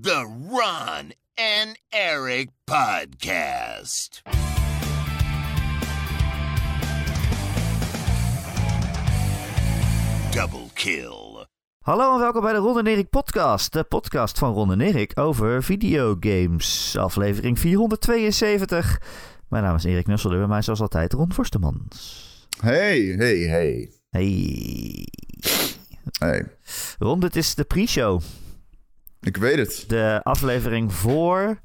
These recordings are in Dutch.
The Ron and Eric Podcast. Double kill. Hallo en welkom bij de Ron en Erik podcast. De podcast van Ron en Erik over videogames. Aflevering 472. Mijn naam is Erik Nusselder bij mij zoals altijd Ron Forstemans. Hey, hey, hey. Hey. Hey, Ron, dit is de pre-show. Ik weet het. De aflevering voor...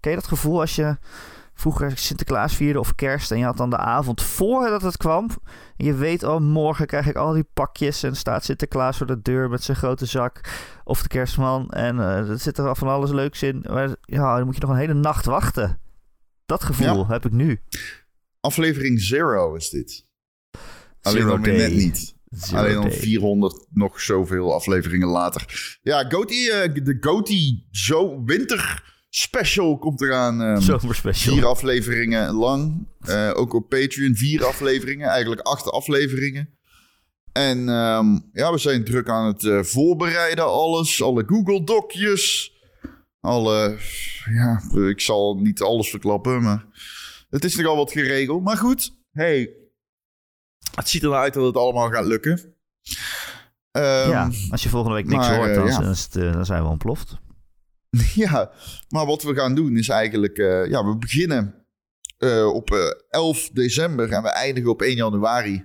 Ken je dat gevoel als je vroeger Sinterklaas vierde of kerst... en je had dan de avond voordat het kwam... en je weet, oh, morgen krijg ik al die pakjes... en staat Sinterklaas voor de deur met zijn grote zak... of de kerstman en eh, er zit er van alles leuks in. Maar ja, dan moet je nog een hele nacht wachten. Dat gevoel Ja. heb ik nu. Aflevering Zero is dit. Alleen Zero dan weer net niet. Zero Alleen dan day. 400 nog zoveel afleveringen later. Ja, eh, de Goaty zo winter special komt eraan. ehm, Zomerspecial. vier afleveringen lang. Eh, ook op Patreon vier afleveringen. Eigenlijk acht afleveringen. En ehm, ja, we zijn druk aan het eh, voorbereiden alles. Alle Google Docjes. Alle... Ja, ik zal niet alles verklappen, maar... Het is nogal wat geregeld. Maar goed, hey... Het ziet er uit dat het allemaal gaat lukken. Ehm, ja, als je volgende week niks maar, hoort, eh, dan, ja. is het, eh, dan zijn we ontploft. Ja, maar wat we gaan doen is eigenlijk... eh, ja, we beginnen op eh, 11 december en we eindigen op 1 januari.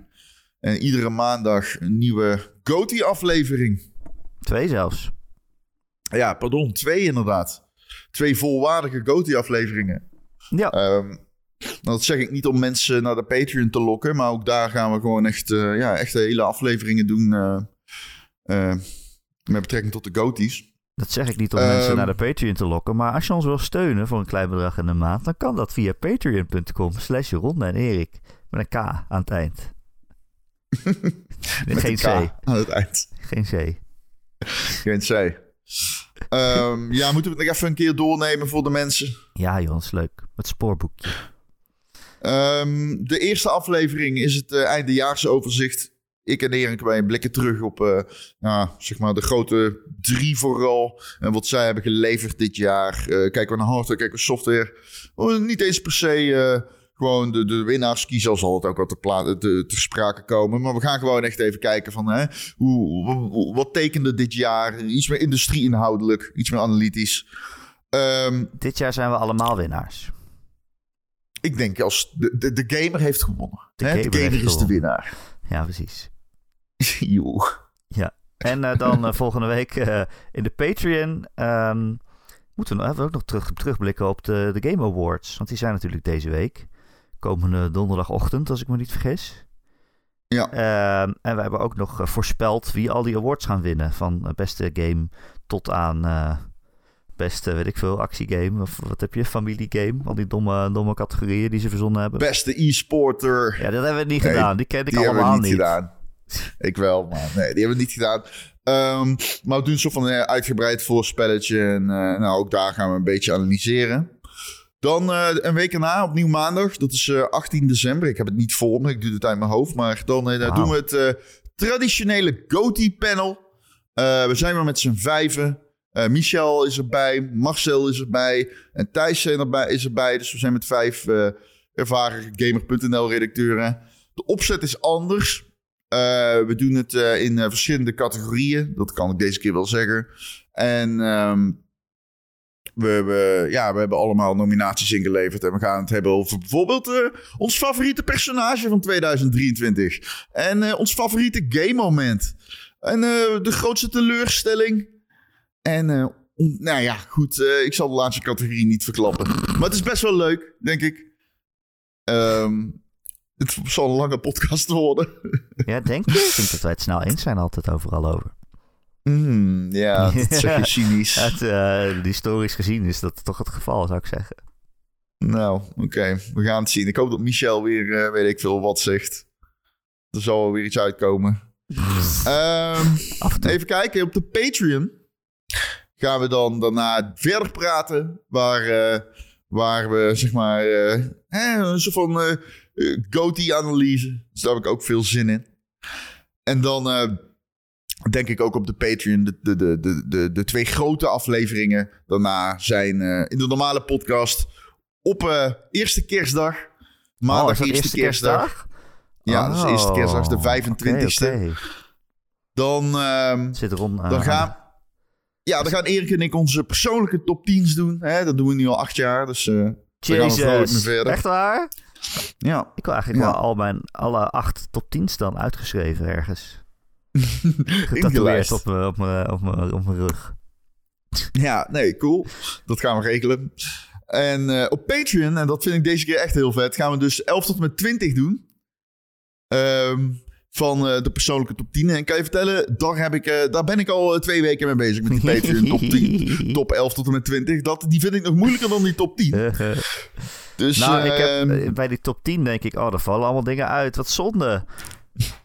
En iedere maandag een nieuwe GOTY-aflevering. Twee zelfs. Ja, pardon, twee inderdaad. Twee volwaardige GOTY-afleveringen. Ja, Ehm, dat zeg ik niet om mensen naar de Patreon te lokken, maar ook daar gaan we gewoon echt, eh, ja, echt hele afleveringen doen eh, eh, met betrekking tot de GOTY's. dat zeg ik niet om Ehm. mensen naar de Patreon te lokken. Maar als je ons wil steunen voor een klein bedrag in de maand... dan kan dat via patreon.com slash Ronde en Erik. Met een K aan het eind. Met Geen een K C. aan het eind. Geen C. Geen C. Ehm, ja, moeten we het nog even een keer doornemen voor de mensen. Ja, is leuk. Het spoorboekje. Ehm, de eerste aflevering is het uh, eindejaarsoverzicht. Ik en Erik wij blikken terug op eh, zeg maar de grote drie vooral. En wat zij hebben geleverd dit jaar. Eh, kijken we naar hardware, kijken we software. Oh, niet eens per se eh, gewoon de, de winnaars kiezen. Al zal het ook wat te, te, te sprake komen. Maar we gaan gewoon echt even kijken van... Hè, hoe, wat tekende dit jaar? Iets meer industrie-inhoudelijk. Iets meer analytisch. Ehm, Dit jaar zijn we allemaal winnaars. Ik denk als de, de, de gamer heeft gewonnen. De gamer de gamer is de winnaar. Ja, precies. Joe. Ja. En eh, dan eh, volgende week eh, in de Patreon... ehm, moeten we nog- even ook nog terug, terugblikken op de, de Game Awards. Want die zijn natuurlijk deze week. Komende donderdagochtend, als ik me niet vergis. Ja. Ehm, en we hebben ook nog voorspeld wie al die awards gaan winnen. Van beste game tot aan beste, weet ik veel, actiegame. Of wat heb je, familiegame. Al die domme, domme categorieën die ze verzonnen hebben. Beste e-sporter. ja, dat hebben we niet Nee, gedaan. Die ken ik die hebben allemaal we niet, niet. gedaan. Ik wel, maar nee, die hebben we niet gedaan. Ehm, maar we doen zo van een uitgebreid voorspelletje. En eh, nou, ook daar gaan we een beetje analyseren. Dan eh, een week erna, opnieuw maandag. Dat is eh, 18 december. Ik heb het niet voor me, ik doe het uit mijn hoofd. Maar dan eh, doen we het eh, traditionele GOTY-panel. Eh, we zijn weer met z'n vijven. Eh, Michel is erbij, Marcel is erbij en Thijs zijn erbij, is erbij. Dus we zijn met vijf eh, ervaren Gamer.nl-redacteuren. De opzet is anders. Eh, we doen het in verschillende categorieën. Dat kan ik deze keer wel zeggen. En ehm, we, we, ja, we hebben allemaal nominaties ingeleverd. En we gaan het hebben over bijvoorbeeld ons favoriete personage van 2023. En ons favoriete game moment. En de grootste teleurstelling. En eh, nou ja, goed. eh, ik zal de laatste categorie niet verklappen. Maar het is best wel leuk, denk ik. Ehm, het zal een lange podcast worden. Ja, denk je? Ik denk dat wij het snel eens zijn altijd overal over. Hmm, ja, dat zeg je cynisch. Het, eh, historisch gezien is dat toch het geval, zou ik zeggen. Nou, oké. We gaan het zien. Ik hoop dat Michel weer, weet ik veel, wat zegt. Er zal weer iets uitkomen. Ehm, even kijken. Op de Patreon gaan we dan daarna verder praten. Waar, eh, waar we, zeg maar, eh, eh, een soort van eh, GOTY-analyse. Dus daar heb ik ook veel zin in. En dan denk ik ook op de Patreon. De, de, de, de, de, de twee grote afleveringen daarna zijn in de normale podcast op eerste kerstdag. Maandag Oh, eerste, kerstdag. Ja, dat is eerste kerstdag, de Oh, 25e. oké, oké. Dan, ehm, Zit rond dan gaan... Ja, dan gaan Erik en ik onze persoonlijke top 10's doen. Hè? Dat doen we nu al acht jaar, dus gaan we vrolijk mee Jezus, verder. echt waar? Ja, Ik wil eigenlijk Ja. wel al mijn alle acht top 10's dan uitgeschreven ergens. Getatoeëerd op mijn op mijn- op mijn- op mijn rug. Ja, nee, cool. Dat gaan we regelen. En eh, op Patreon, en dat vind ik deze keer echt heel vet, gaan we dus 11 tot en met 20 doen. Ehm, van eh, de persoonlijke top 10. En kan je vertellen, daar, heb ik, eh, daar ben ik al eh, twee weken mee bezig met die Patreon top 10. Top 11 tot en met 20. Dat, die vind ik nog moeilijker dan die top 10. Dus, nou, ik heb, ehm, eh, bij die top 10 denk ik, oh, er vallen allemaal dingen uit. Wat zonde.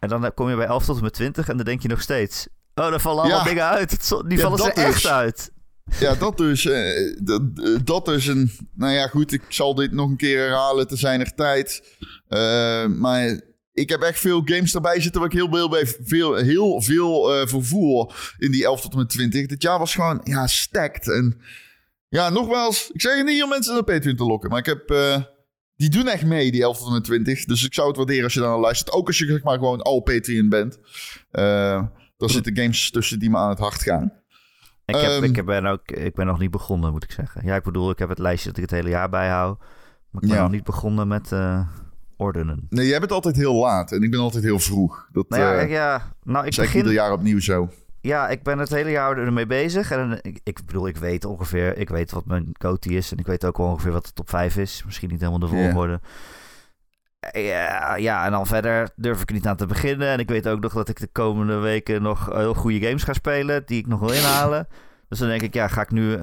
En dan kom je bij 11 tot en met 20 en dan denk je nog steeds, oh, er vallen allemaal Ja. dingen uit. Die Ja, vallen er dat echt uit. Ja, dat dus. dat, dat dus een. Nou ja, goed, ik zal dit nog een keer herhalen te zijner tijd. Maar ik heb echt veel games erbij zitten waar ik heel veel, veel, heel veel eh voor voel in die 11 tot en met 20. Dit jaar was gewoon, ja, stacked. En ja, nogmaals, ik zeg het niet om mensen naar Patreon te lokken, maar ik heb. eh, die doen echt mee, die 11 tot en met 20. Dus ik zou het waarderen als je daar naar luistert. Ook als je zeg maar gewoon al Patreon bent. Daar zitten games tussen die me aan het hart gaan. Ik, heb, Ehm. ik, heb- ben ook, ik ben nog niet begonnen, moet ik zeggen. Ja, ik bedoel, ik heb het lijstje dat ik het hele jaar bijhoud. Maar ik ben Ja. nog niet begonnen met ordenen. Nee, jij bent altijd heel laat en ik ben altijd heel vroeg. Dat Nou ja, eh, ja, nou, ik begin... ieder jaar opnieuw zo. Ja, ik ben het hele jaar ermee bezig. En ik, ik bedoel, ik weet ongeveer... Ik weet wat mijn coty is. En ik weet ook wel ongeveer wat de top 5 is. Misschien niet helemaal de volgorde. Ja, ja, en dan verder durf ik niet aan te beginnen. En ik weet ook nog dat ik de komende weken nog heel goede games ga spelen. Die ik nog wil inhalen. Dus dan denk ik, ja, ga ik nu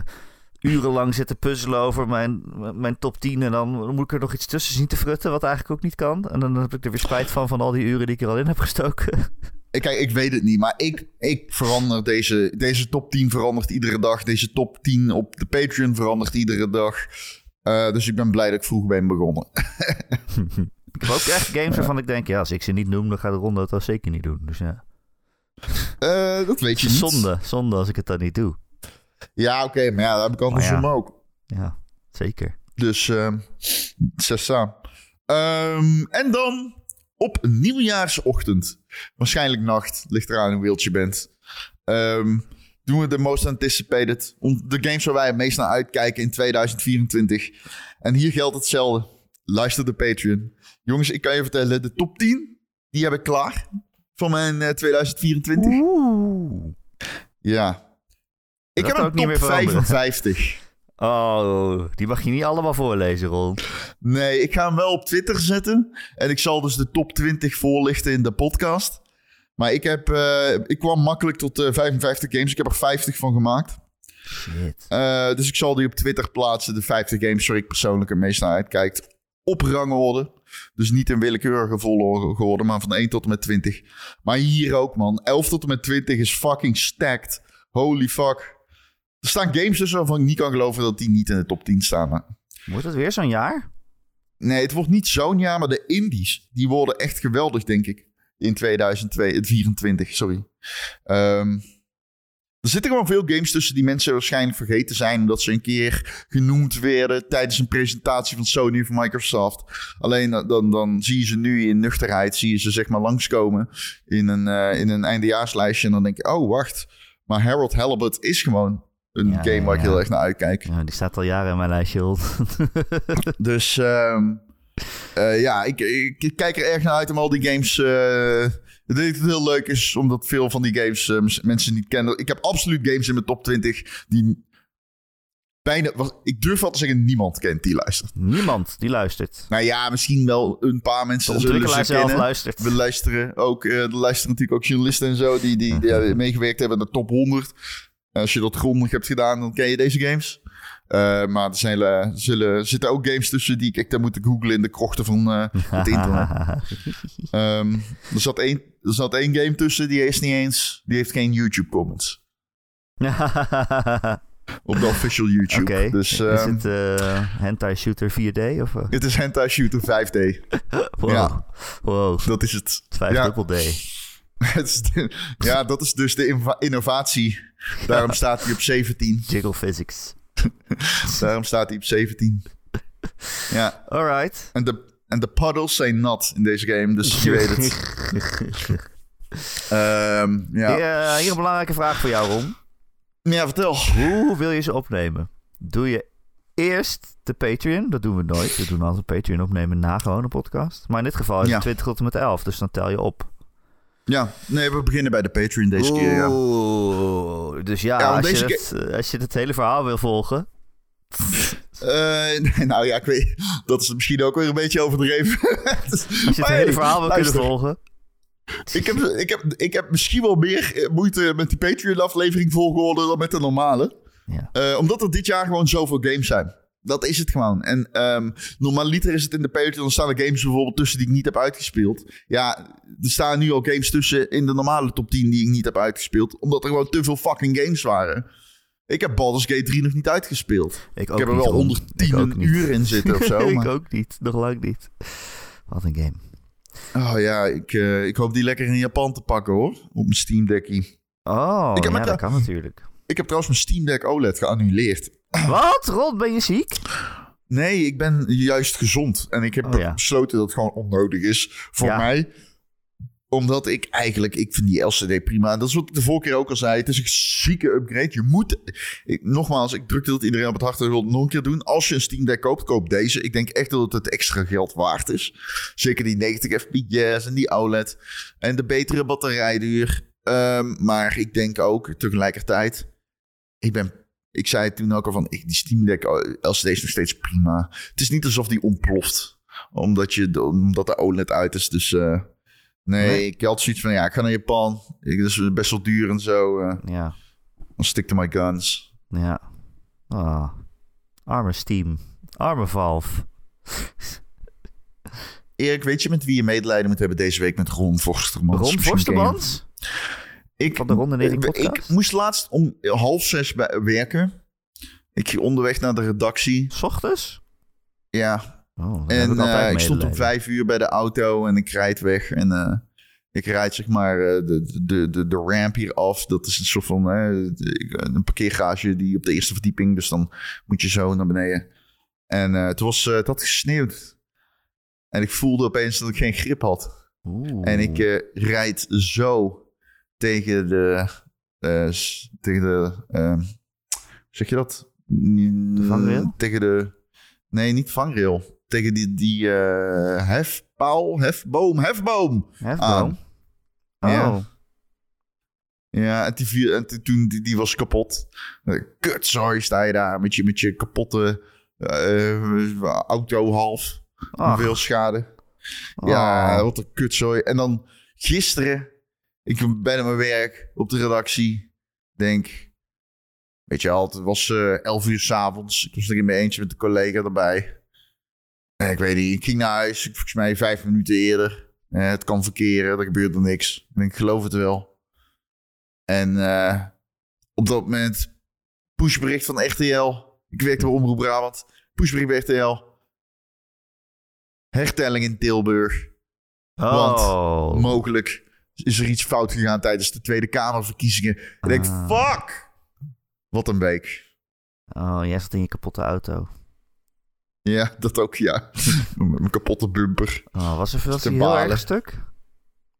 urenlang zitten puzzelen over mijn, mijn top 10. En dan moet ik er nog iets tussen zien te frutten. Wat eigenlijk ook niet kan. En dan heb ik er weer spijt van, van al die uren die ik er al in heb gestoken. Ik, kijk, ik weet het niet, maar ik, ik verander deze... Deze top 10 verandert iedere dag. Deze top 10 op de Patreon verandert iedere dag. Eh, dus ik ben blij dat ik vroeg ben begonnen. Ik heb ook echt games waarvan ik denk, ja, als ik ze niet noem, dan gaat de ronde het wel zeker niet doen. Dus ja, Eh, dat weet je niet. zonde, zonde als ik het dan niet doe. Ja, oké, maar ja, dat heb ik andersom ja. ook. Ja, zeker. Dus, ehm zesa. Ehm, en dan op nieuwjaarsochtend, waarschijnlijk nacht, ligt eraan hoe wild je bent, ehm, doen we de most anticipated. De games waar wij het meest naar uitkijken in 2024. En hier geldt hetzelfde. Luister de Patreon. Jongens, ik kan je vertellen, de top 10, die heb ik klaar voor mijn eh, 2024. Oeh. Ja. Ik Dat heb een top veranderen. 55. Oh, die mag je niet allemaal voorlezen, Ron. Nee, ik ga hem wel op Twitter zetten. En ik zal dus de top 20 voorlichten in de podcast. Maar ik, heb, eh, ik kwam makkelijk tot eh 55 games. Ik heb er 50 van gemaakt. Shit. Eh, dus ik zal die op Twitter plaatsen. De 50 games waar ik persoonlijk het meest naar uitkijk. Op rangorde. Dus niet in willekeurige volgorde, maar van 1 tot en met 20. Maar hier ook, man. 11 tot en met 20 is fucking stacked. Holy fuck. Er staan games tussen waarvan ik niet kan geloven dat die niet in de top 10 staan. Maar Wordt het weer zo'n jaar? Nee, het wordt niet zo'n jaar, maar de indies, die worden echt geweldig, denk ik. In 2024, sorry. Ehm, er zitten gewoon veel games tussen die mensen waarschijnlijk vergeten zijn... omdat ze een keer genoemd werden tijdens een presentatie van Sony of Microsoft. Alleen eh, dan, dan zie je ze nu in nuchterheid, zie je ze zeg maar langskomen in een, eh, in een eindejaarslijstje. En dan denk je, oh wacht, maar Harold Halibut is gewoon een Ja, game waar ik heel erg naar uitkijk. Ja, die staat al jaren in mijn lijstje. Dus ehm, eh, ja, ik, ik, kijk er erg naar uit om al die games. eh ik denk dat het heel leuk is, omdat veel van die games eh, mensen niet kennen. Ik heb absoluut games in mijn top 20 die bijna. Ik durf wel te zeggen, niemand kent die luistert. Niemand die luistert. Nou ja, misschien wel een paar De mensen zullen ontwikkelaar ze zelf kennen. luistert. We luisteren ook, er luisteren natuurlijk ook journalisten en zo die, die, die meegewerkt hebben aan de top 100. Als je dat grondig hebt gedaan, dan ken je deze games. Eh, maar er, zijn, er zullen, zitten ook games tussen die ik echt heb moeten googlen in de krochten van eh, het internet. Ehm, er, zat één, er zat één game tussen, die is niet eens, die heeft geen YouTube comments. Op de official YouTube. Dus is ehm, het eh Hentai Shooter 4D? Of, het is Hentai Shooter 5D. wow. Ja. wow, Dat is het. vijf Ja. dubbel D. Ja, dat is dus de innovatie. Daarom staat hij op 17. Jiggle physics. Daarom staat hij op 17. Ja, Alright. en de, en de puddles zijn nat in deze game, dus je weet het. Ehm, ja. Hier, hier een belangrijke vraag voor jou, Ron. ja, vertel. Hoe wil je ze opnemen? Doe je eerst de Patreon? Dat doen we nooit. We doen altijd een Patreon opnemen na gewoon een podcast. Maar in dit geval is het Ja. 20 tot en met 11, dus dan tel je op. Ja, nee, we beginnen bij de Patreon deze keer, ja. Oeh, dus ja, als, je het, eh, als je het hele verhaal wil volgen. Eh, nee, nou ja, ik weet, dat is misschien ook weer een beetje overdreven. Als je het hele verhaal wil kunnen volgen. Ik heb, ik, heb, ik heb misschien wel meer eh, moeite met die Patreon-aflevering volgorde dan met de normale. Ja. Omdat er dit jaar gewoon zoveel games zijn. Dat is het gewoon. En ehm normaliter is het in de Patreon, dan staan er games bijvoorbeeld tussen die ik niet heb uitgespeeld. Ja, er staan nu al games tussen in de normale top 10 die ik niet heb uitgespeeld. Omdat er gewoon te veel fucking games waren. Ik heb Baldur's Gate 3 nog niet uitgespeeld. Ik, heb er wel Ron. 110 Ik ook niet. uur in zitten of zo. ik maar- ook niet. Nog lang niet. Wat een game. Oh ja, ik, eh, ik hoop die lekker in Japan te pakken hoor. Op mijn Steam Deckie. Oh, ja, dat kan natuurlijk. Ik heb trouwens mijn Steam Deck OLED geannuleerd. Wat? Ron, ben je ziek? Nee, ik ben juist gezond. En ik heb Oh, ja. besloten dat het gewoon onnodig is voor Ja. mij. Omdat ik eigenlijk, ik vind die LCD prima. Dat is wat ik de vorige keer ook al zei. Het is een zieke upgrade. Je moet, ik, nogmaals, ik drukte dat iedereen op het hart wil het nog een keer doen. Als je een Steam Deck koopt, koop deze. Ik denk echt dat het het extra geld waard is. Zeker die 90 fps en die OLED. En de betere batterijduur. Ehm, maar ik denk ook tegelijkertijd, ik ben ik zei toen ook al van, ik, die Steam Deck LCD is nog steeds prima. Het is niet alsof die ontploft, omdat, je, omdat de OLED uit is. Dus eh, nee, Nee. ik had zoiets van, ja, ik ga naar Japan. Ik, dat is best wel duur en zo. eh, Ja, dan stick to my guns. ja. Ah, arme Steam. Arme Valve. Erik, weet je met wie je medelijden moet hebben deze week met Ron Forstermans? Ron Misschien Ik, Van de Ron en Erik ik, podcast? ik moest laatst om half zes bij- werken. Ik ging onderweg naar de redactie. S ochtends? Ja, Oh, En eh, ik stond om vijf uur bij de auto en ik rijd weg. En eh, ik rijd zeg maar eh, de, de, de, de ramp hier af. Dat is een soort van een parkeergarage die op de eerste verdieping. Dus dan moet je zo naar beneden. En het, was, het had gesneeuwd. En ik voelde opeens dat ik geen grip had. Oeh. En ik rijd zo tegen de... s- tegen de... hoe zeg je dat? De vangrail? Tegen de... Nee, niet vangrail. Tegen die, die eh, hefpaal, hefboom, hefboom. Hefboom? aan. Oh. Ja. Ja, en, die, en toen- die, die was kapot. Eh, Kutzooi sta je daar met je, met je kapotte eh, auto half. Veel schade. Oh. Ja, wat een kutzooi. En dan gisteren, ik ben op mijn werk op de redactie. Denk, weet je al, het was eh 11 uur s'avonds. Ik was er in mijn eentje met een collega erbij. En ik weet niet, ik ging naar huis. Ik- Volgens mij vijf minuten eerder. Eh, het kan verkeren, er gebeurt er niks. Ik geloof het wel. En eh, op dat moment, pushbericht van RTL. Ik werkte bij Omroep Brabant. Pushbericht bij RTL. Hertelling in Tilburg. Want Oh. Mogelijk is er iets fout gegaan tijdens de Tweede Kamerverkiezingen. En denk, Ah. fuck! Wat een week. Oh, jij zat in je kapotte auto. Ja, dat ook, ja. Mijn kapotte bumper. Oh, was er Te hij heel erg stuk?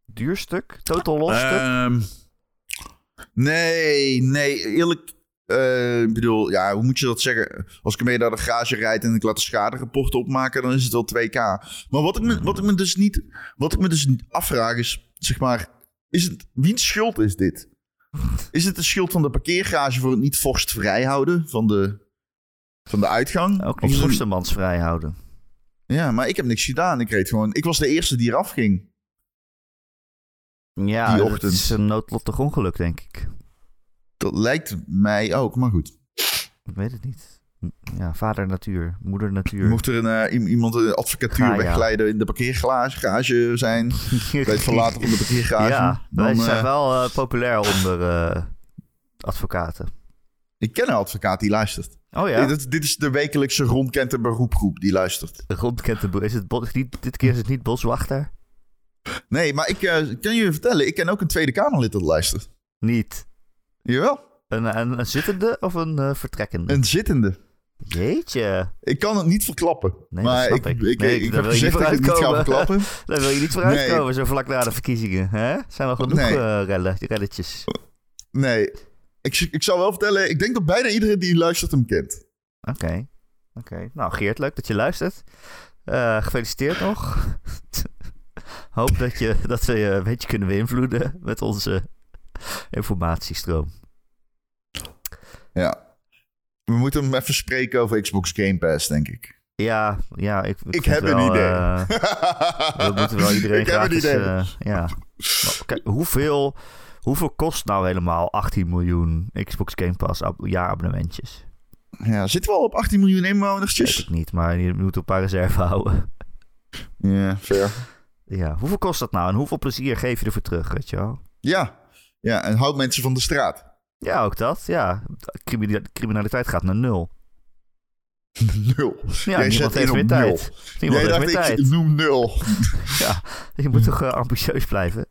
Duur stuk? Totaal los stuk? Ehm, nee, nee, eerlijk. Eh, ik bedoel, ja, hoe moet je dat zeggen? Als ik mee naar de garage rijd en ik laat de schaderapport opmaken, dan is het wel 2K. Maar wat ik me, wat ik me dus niet, wat ik me dus afvraag is, zeg maar, is het, wiens schuld is dit? Is het de schuld van de parkeergarage voor het niet vorstvrij houden van de, van de uitgang? Ook Of niet het- vrijhouden. Ja, maar ik heb niks gedaan. Ik reed gewoon, ik was de eerste die eraf ging. Ja, Die ochtend. is een noodlottig ongeluk, denk ik. Dat lijkt mij ook, maar goed. Ik weet het niet. Ja, vader natuur, moeder natuur. Mocht er een, eh, iemand de advocatuur ja. wegleiden in de parkeergarage garage zijn, bij het verlaten van de parkeergarage, Ja, dan, wij zijn eh, wel eh, populair onder advocaten. ik ken een advocaat die luistert. Oh ja, Dit, dit is de wekelijkse rondkent beroepgroep die luistert. rondkent. Is het niet, dit keer is het niet boswachter? Nee, maar ik kan je vertellen, ik ken ook een Tweede Kamerlid dat luistert. Niet. Jawel, Een, een, een zittende of een eh, vertrekkende? een zittende. Jeetje. Ik kan het niet verklappen. Nee, maar dat snap ik, ik. ik, Nee, ik, heb gezegd dat ik het niet ga verklappen. Daar wil je niet vooruitkomen, zo vlak na de verkiezingen. Hè? Zijn wel genoeg Nee. rellen, relletjes. Nee, ik, ik zal wel vertellen, ik denk dat bijna iedereen die luistert hem kent. Oké. Oké. Nou, Geert, leuk dat je luistert. Eh, gefeliciteerd nog. Hoop dat, je, dat we je een beetje kunnen beïnvloeden met onze informatiestroom. Ja. We moeten hem even spreken over Xbox Game Pass, denk ik. Ja, ja ik, Ik heb een idee. eh, we moeten wel iedereen ik heb een idee. eh, ja. Maar Kijk, hoeveel, hoeveel kost nou helemaal 18 miljoen Xbox Game Pass ab- jaarabonnementjes? ja, zitten we al op 18 miljoen Weet ik niet, maar je moet een paar reserve houden. Ja, fair. Ja, hoeveel kost dat nou en hoeveel plezier geef je ervoor terug, weet je wel? Ja. Ja, en houd mensen van de straat. Ja, ook dat. Ja, Crimina- criminaliteit gaat naar nul. Nul. Ja, Jij niemand zet heeft op tijd. Niemand Jij dacht, meer tijd. ik noem nul. Ja, je moet toch eh, ambitieus blijven?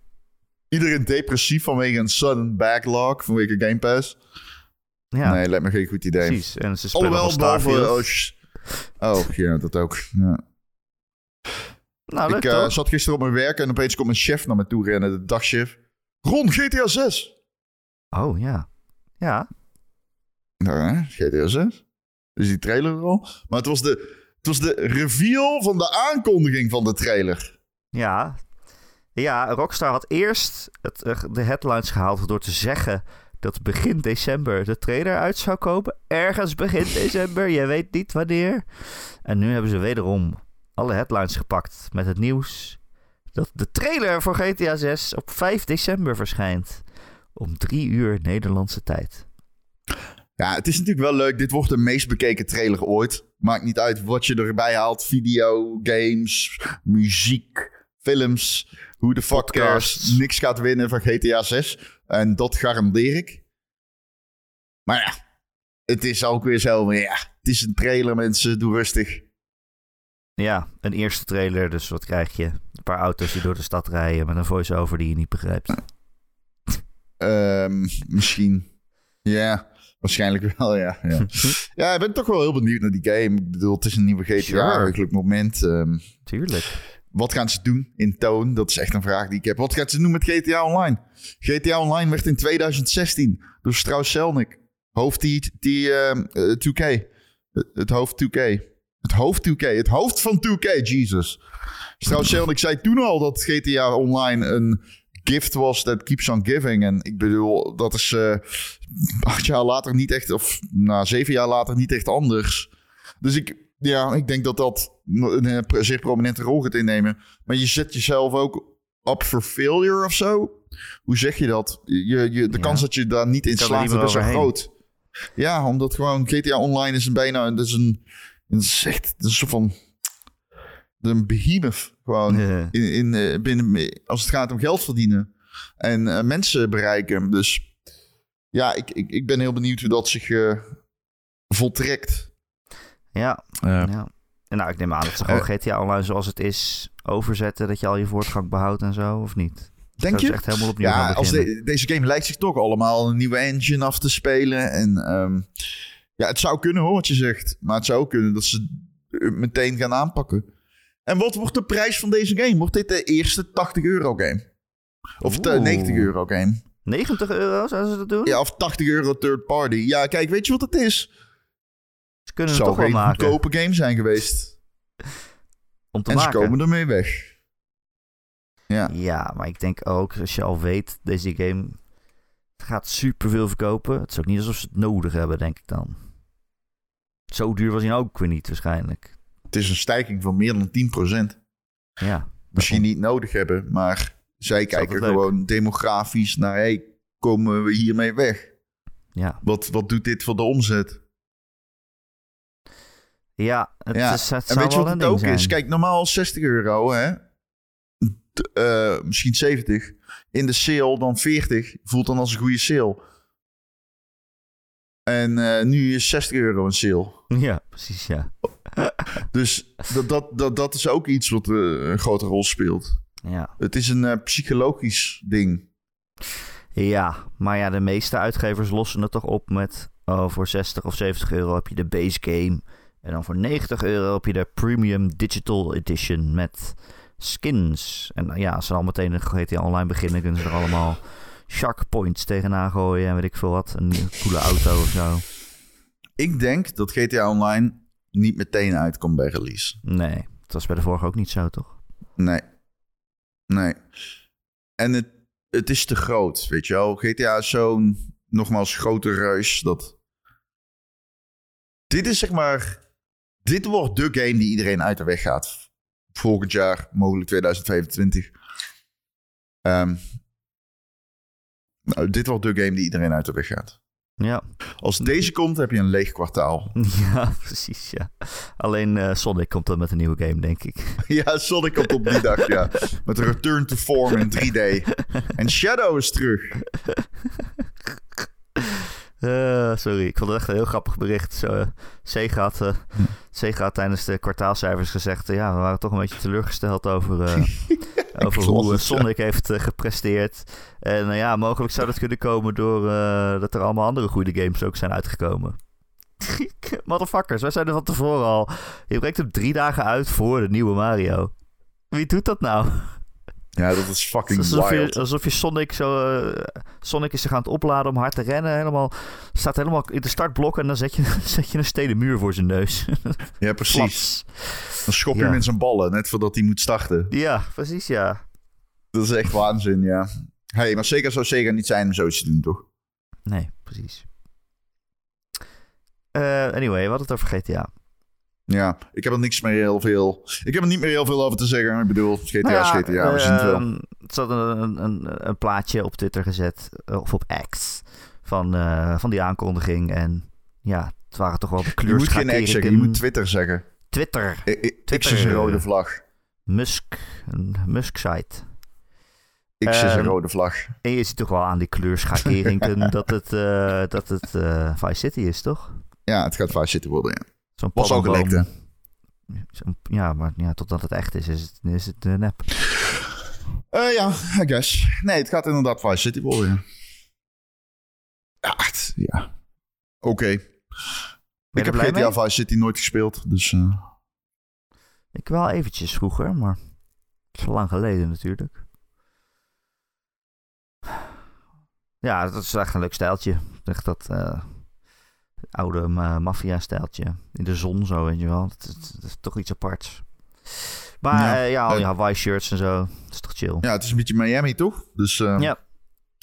Iedereen depressief vanwege een sudden backlog, vanwege Game Pass. Ja, Nee, lijkt me geen goed idee. precies. En ze spelen Alhoewel, nog behalve... Oh, oh, ja, dat ook. Ja. nou, leuk ik eh, zat gisteren op mijn werk en opeens komt een chef naar me toe rennen, de dagchef. Ron, GTA 6. Oh, ja. Ja, Nou, hè, GTA 6. Dus die trailer er al. Maar het was, de, het was de reveal van de aankondiging van de trailer. ja. Ja, Rockstar had eerst het, eh, de headlines gehaald door te zeggen dat begin december de trailer uit zou komen. Ergens begin december, je weet niet wanneer. En nu hebben ze wederom alle headlines gepakt met het nieuws dat de trailer voor GTA 6 op 5 december verschijnt. Om 3 uur Nederlandse tijd. Ja, het is natuurlijk wel leuk. Dit wordt de meest bekeken trailer ooit. Maakt niet uit wat je erbij haalt. Video, games, muziek, films. Hoe de fuck cares. Niks gaat winnen van GTA 6. En dat garandeer ik. Maar ja, het is ook weer zo. maar Ja, het is een trailer, mensen. Doe rustig. Ja, een eerste trailer, dus wat krijg je? Paar auto's die door de stad rijden met een voice-over die je niet begrijpt. Ehm, misschien. Ja, waarschijnlijk wel, ja. Ja. ja, ik ben toch wel heel benieuwd naar die game. Ik bedoel, het is een nieuwe GTA, Sure. eigenlijk moment. Ehm, Tuurlijk. wat gaan ze doen in Toon? Dat is echt een vraag die ik heb. Wat gaan ze doen met GTA Online? GTA Online werd in 2016 door Strauss Zelnick. Hoofd die, die ehm, eh, 2K. Het hoofd 2K. Het hoofd 2K. Het hoofd van 2K, Jesus. Strauss Zelnick zei toen al dat GTA Online een gift was that keeps on giving. En ik bedoel, dat is eh, acht jaar later niet echt, of nou, zeven jaar later niet echt anders. Dus ik, ja, ik denk dat dat een eh, zeer prominente rol gaat innemen. Maar je zet jezelf ook up for failure of zo. Hoe zeg je dat? Je, je, de Ja. kans dat je daar niet in slaagt is best wel groot. Ja, omdat gewoon GTA Online is een bijna, dat is een, dat is echt, dat is een soort van, een behemoth gewoon in, in, eh, binnen, als het gaat om geld verdienen en eh, mensen bereiken. Dus ja, ik, ik, ik ben heel benieuwd hoe dat zich eh, voltrekt. ja, ja. En nou, ik neem aan dat ze gewoon GTA Online zoals het is overzetten. Dat je al je voortgang behoudt en zo, of niet? Denk je? echt helemaal opnieuw Ja, als de- deze game lijkt zich toch allemaal een nieuwe engine af te spelen. En ehm, ja, het zou kunnen hoor, wat je zegt. Maar het zou ook kunnen dat ze het meteen gaan aanpakken. En wat wordt de prijs van deze game? Wordt dit de eerste 80 euro game? Of de Oeh. 90 euro game? 90 euro zouden ze dat doen? Ja, of 80 euro third party. Ja, kijk, weet je wat het is? Ze kunnen Het zou toch wel geen maken. goedkope game zijn geweest. Om te En ze komen ermee weg. Ja. Ja, maar ik denk ook, als je al weet, deze game gaat superveel verkopen. Het is ook niet alsof ze het nodig hebben, denk ik dan. Zo duur was hij nou ook weer niet, waarschijnlijk. Het is een stijging van meer dan 10%. Ja, Misschien niet nodig hebben, maar zij kijken leuk. gewoon demografisch naar... Hey, komen we hiermee weg? ja. Wat, wat doet dit voor de omzet? Ja, het, Ja, is, het en weet je wat het ook is? Kijk, normaal 60 euro, hè? Eh, misschien 70. In de sale dan 40. Voelt dan als een goede sale. En eh, nu is 60 euro een sale. Ja, precies, ja. Dus dat, dat, dat, dat is ook iets wat eh, een grote rol speelt. Ja. Het is een eh, psychologisch ding. ja, maar ja, de meeste uitgevers lossen het toch op met... Oh, voor 60 of 70 euro heb je de base game. En dan voor 90 euro heb je de Premium Digital Edition met skins. En ja, als ze al meteen een GTA Online beginnen... kunnen ze er allemaal shark points tegenaan gooien en weet ik veel wat. Een coole auto of zo. Ik denk dat GTA Online niet meteen uitkomt bij release. Nee, dat was bij de vorige ook niet zo, toch? Nee. Nee. En het, het is te groot, weet je wel. GTA is zo'n, nogmaals, grote reus. Dat... Dit is zeg maar... Dit wordt de game die iedereen uit de weg gaat. Volgend jaar, mogelijk 2025. Ehm, nou, dit wordt de game die iedereen uit de weg gaat. Ja, Als deze komt, heb je een leeg kwartaal. ja precies, ja. Alleen eh, Sonic komt dan met een nieuwe game, denk ik. Ja, Sonic komt op die dag, ja. Met return to form in 3D. En Shadow is terug. Eh, sorry, ik vond het echt een heel grappig bericht. Zo, eh, Sega, had, eh, Sega had tijdens de kwartaalcijfers gezegd... ja, we waren toch een beetje teleurgesteld over, over hoe. Sonic heeft gepresteerd. En ja, mogelijk zou dat kunnen komen door dat er allemaal andere goede games ook zijn uitgekomen. Motherfuckers, wij zijn er van tevoren al. Je brengt hem drie dagen uit voor de nieuwe Mario. Wie doet dat nou? Ja, dat is fucking Alsof je, wild. alsof je Sonic zo... eh, Sonic is zich aan het opladen om hard te rennen. Helemaal, staat helemaal in de startblok en dan zet je, zet je een stenen muur voor zijn neus. Ja, precies. Dan schop je Ja. hem in zijn ballen, net voordat hij moet starten. Ja, precies ja. Dat is echt waanzin, ja. hey, maar zeker zou Sega niet zijn om zoiets te doen, toch? Nee, precies. Eh, anyway, we hadden het over GTA. Ja, ik heb er niks meer heel veel... Ik heb er niet meer heel veel over te zeggen. Ik bedoel, GTA Nou ja, GTA, we zien het wel. ehm, Ze hadden een, een, een plaatje op Twitter gezet, eh, of op X, van, eh, van die aankondiging. En ja, het waren toch wel de Je moet geen ex zeggen, je kleurschakeringen. moet Twitter zeggen. Twitter, I- I- X is een rode vlag. Musk, een Musk-site. X is een Ehm, rode vlag. En je ziet toch wel aan die kleurschakeringen dat het, eh, dat het Vice City is, toch? Ja, het gaat Vice City worden, ja. Zo'n Was palmboom. gelekt, Ja, maar ja, totdat het echt is, is het, is het eh, nep. Eh, ja, I guess. Nee, het gaat inderdaad Vice City worden, ja. Ja. Oké. Ik heb GTA mee? Vice City nooit gespeeld, dus... eh, Ik wel eventjes vroeger, maar het is lang geleden natuurlijk. Ja, dat is echt een leuk stijltje. Echt dat oude ma- maffia-stijltje. In de zon zo, weet je wel. Dat, is- dat is toch iets aparts. Maar Ja. ja, ja al die Eh. Hawaii shirts en zo. Dat is toch chill. ja, het is een beetje Miami, toch? Dus eh, Ja.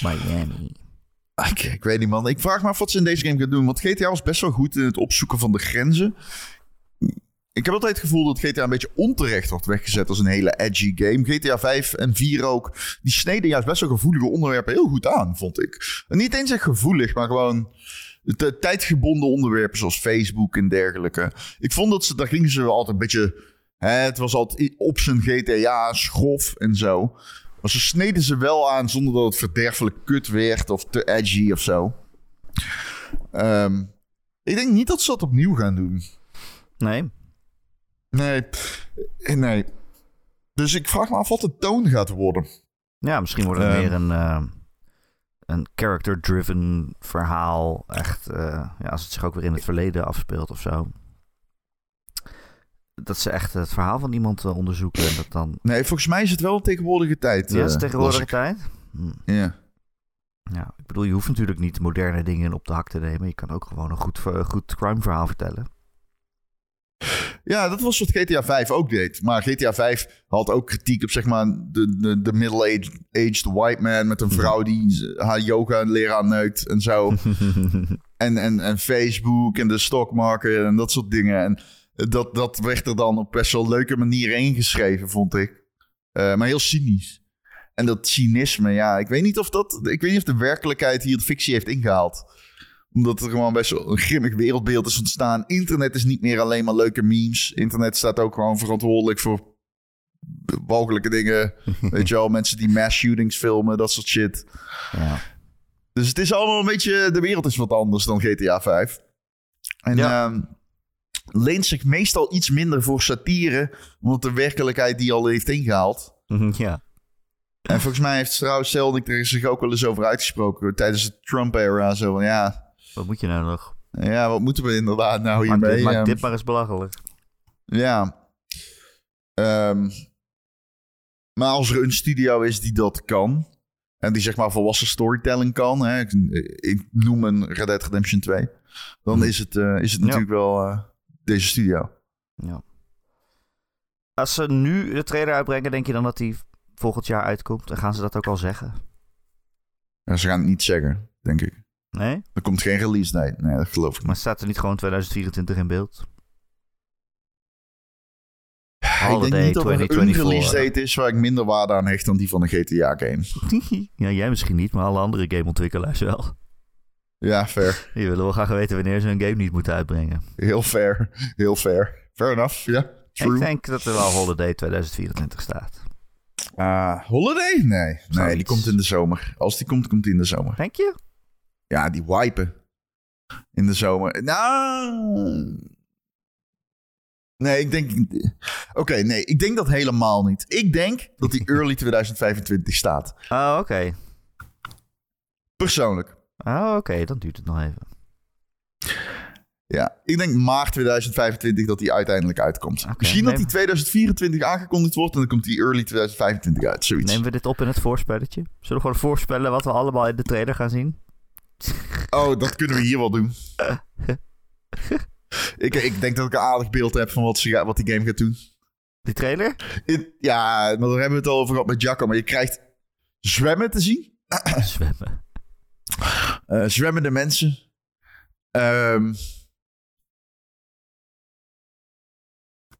Miami. ik, ik weet niet, man. Ik vraag me af wat ze in deze game gaan doen. Want GTA was best wel goed in het opzoeken van de grenzen. Ik heb altijd het gevoel dat GTA een beetje onterecht wordt weggezet als een hele edgy game. GTA 5 en 4 ook. Die sneden juist best wel gevoelige onderwerpen heel goed aan, vond ik. En niet eens echt gevoelig, maar gewoon de tijdgebonden onderwerpen zoals Facebook en dergelijke. Ik vond dat ze, daar gingen ze altijd een beetje... Hè, het was altijd op zijn GTA, schrof en zo. Maar ze sneden ze wel aan zonder dat het verderfelijk kut werd of te edgy of zo. Ehm, ik denk niet dat ze dat opnieuw gaan doen. Nee. Nee, eh, nee. Dus ik vraag me af wat de toon gaat worden. Ja, misschien wordt het Ehm. meer een, eh, een character-driven verhaal. Echt, eh, ja, als het zich ook weer in het verleden afspeelt of zo. Dat ze echt het verhaal van iemand eh, onderzoeken en dat dan... Nee, volgens mij is het wel een tegenwoordige tijd. Ja, is eh, tegenwoordige tijd. Hm. Ja. Ja, ik bedoel, je hoeft natuurlijk niet moderne dingen op de hak te nemen. Je kan ook gewoon een goed, goed crime verhaal vertellen. Ja, dat was wat GTA 5 ook deed. Maar GTA 5 had ook kritiek op zeg maar de, de, de middle-aged aged white man met een vrouw die haar yoga leraar neukt en zo. En, en, en Facebook en de stockmarket en dat soort dingen. En dat, dat werd er dan op best wel leuke manier ingeschreven, vond ik. Eh, maar heel cynisch. En dat cynisme, ja, ik weet niet of dat. Ik weet niet of de werkelijkheid hier de fictie heeft ingehaald. Omdat er gewoon best wel een grimmig wereldbeeld is ontstaan. Internet is niet meer alleen maar leuke memes. Internet staat ook gewoon verantwoordelijk voor walgelijke dingen. weet je wel, mensen die mass shootings filmen, dat soort shit. ja. Dus het is allemaal een beetje... De wereld is wat anders dan GTA 5. En Ja. ehm, leent zich meestal iets minder voor satire... omdat de werkelijkheid die al heeft ingehaald. ja. En volgens mij heeft trouwens Zelnik er zich ook wel eens over uitgesproken tijdens de Trump-era. Zo van, ja, Wat moet je nou nog? ja, wat moeten we inderdaad nou Maak, hiermee? dit, maak Ehm, dit maar eens belachelijk. Ja. Ehm, maar als er een studio is die dat kan... en die zeg maar volwassen storytelling kan... Hè, ik, ik noem een Red Dead Redemption 2... dan Hmm. is het, eh, is het Ja. natuurlijk wel eh, deze studio. Ja. Als ze nu de trailer uitbrengen, denk je dan dat die volgend jaar uitkomt? En gaan ze dat ook al zeggen? En ze gaan het niet zeggen, denk ik. Nee? Er komt geen release date. Nee, dat geloof ik Maar staat er niet gewoon 2024 in beeld? ik denk Holiday niet dat er een 2024. release date is... waar ik minder waarde aan hecht dan die van een GTA-game. ja, jij misschien niet, maar alle andere gameontwikkelaars wel. Ja, fair. Die willen wel graag weten wanneer ze een game niet moeten uitbrengen. Heel fair. Heel fair. Fair enough, ja. True. Ik denk dat er wel Holiday 2024 staat. Ah, Holiday? Nee. Nee, die komt in de zomer. Als die komt, komt die in de zomer. Denk je? Ja, die wipen. In de zomer. Nou. Nee, ik denk. Oké, nee, ik denk dat helemaal niet. Ik denk dat die early 2025 staat. Oh, oké. Persoonlijk. Oh, oké. Dan duurt het nog even. Ja, ik denk maart 2025 dat die uiteindelijk uitkomt. Misschien dat die 2024 aangekondigd wordt en dan komt die early 2025 uit. Zoiets. Nemen we dit op in het voorspelletje? Zullen we gewoon voorspellen wat we allemaal in de trailer gaan zien? Oh, dat kunnen we hier wel doen. ik, ik denk dat ik een aardig beeld heb van wat, ze, wat die game gaat doen. Die trailer? In- ja, maar daar hebben we het al over gehad met Jacco. Maar je krijgt zwemmen te zien. Zwemmen. eh, zwemmende mensen. Ehm,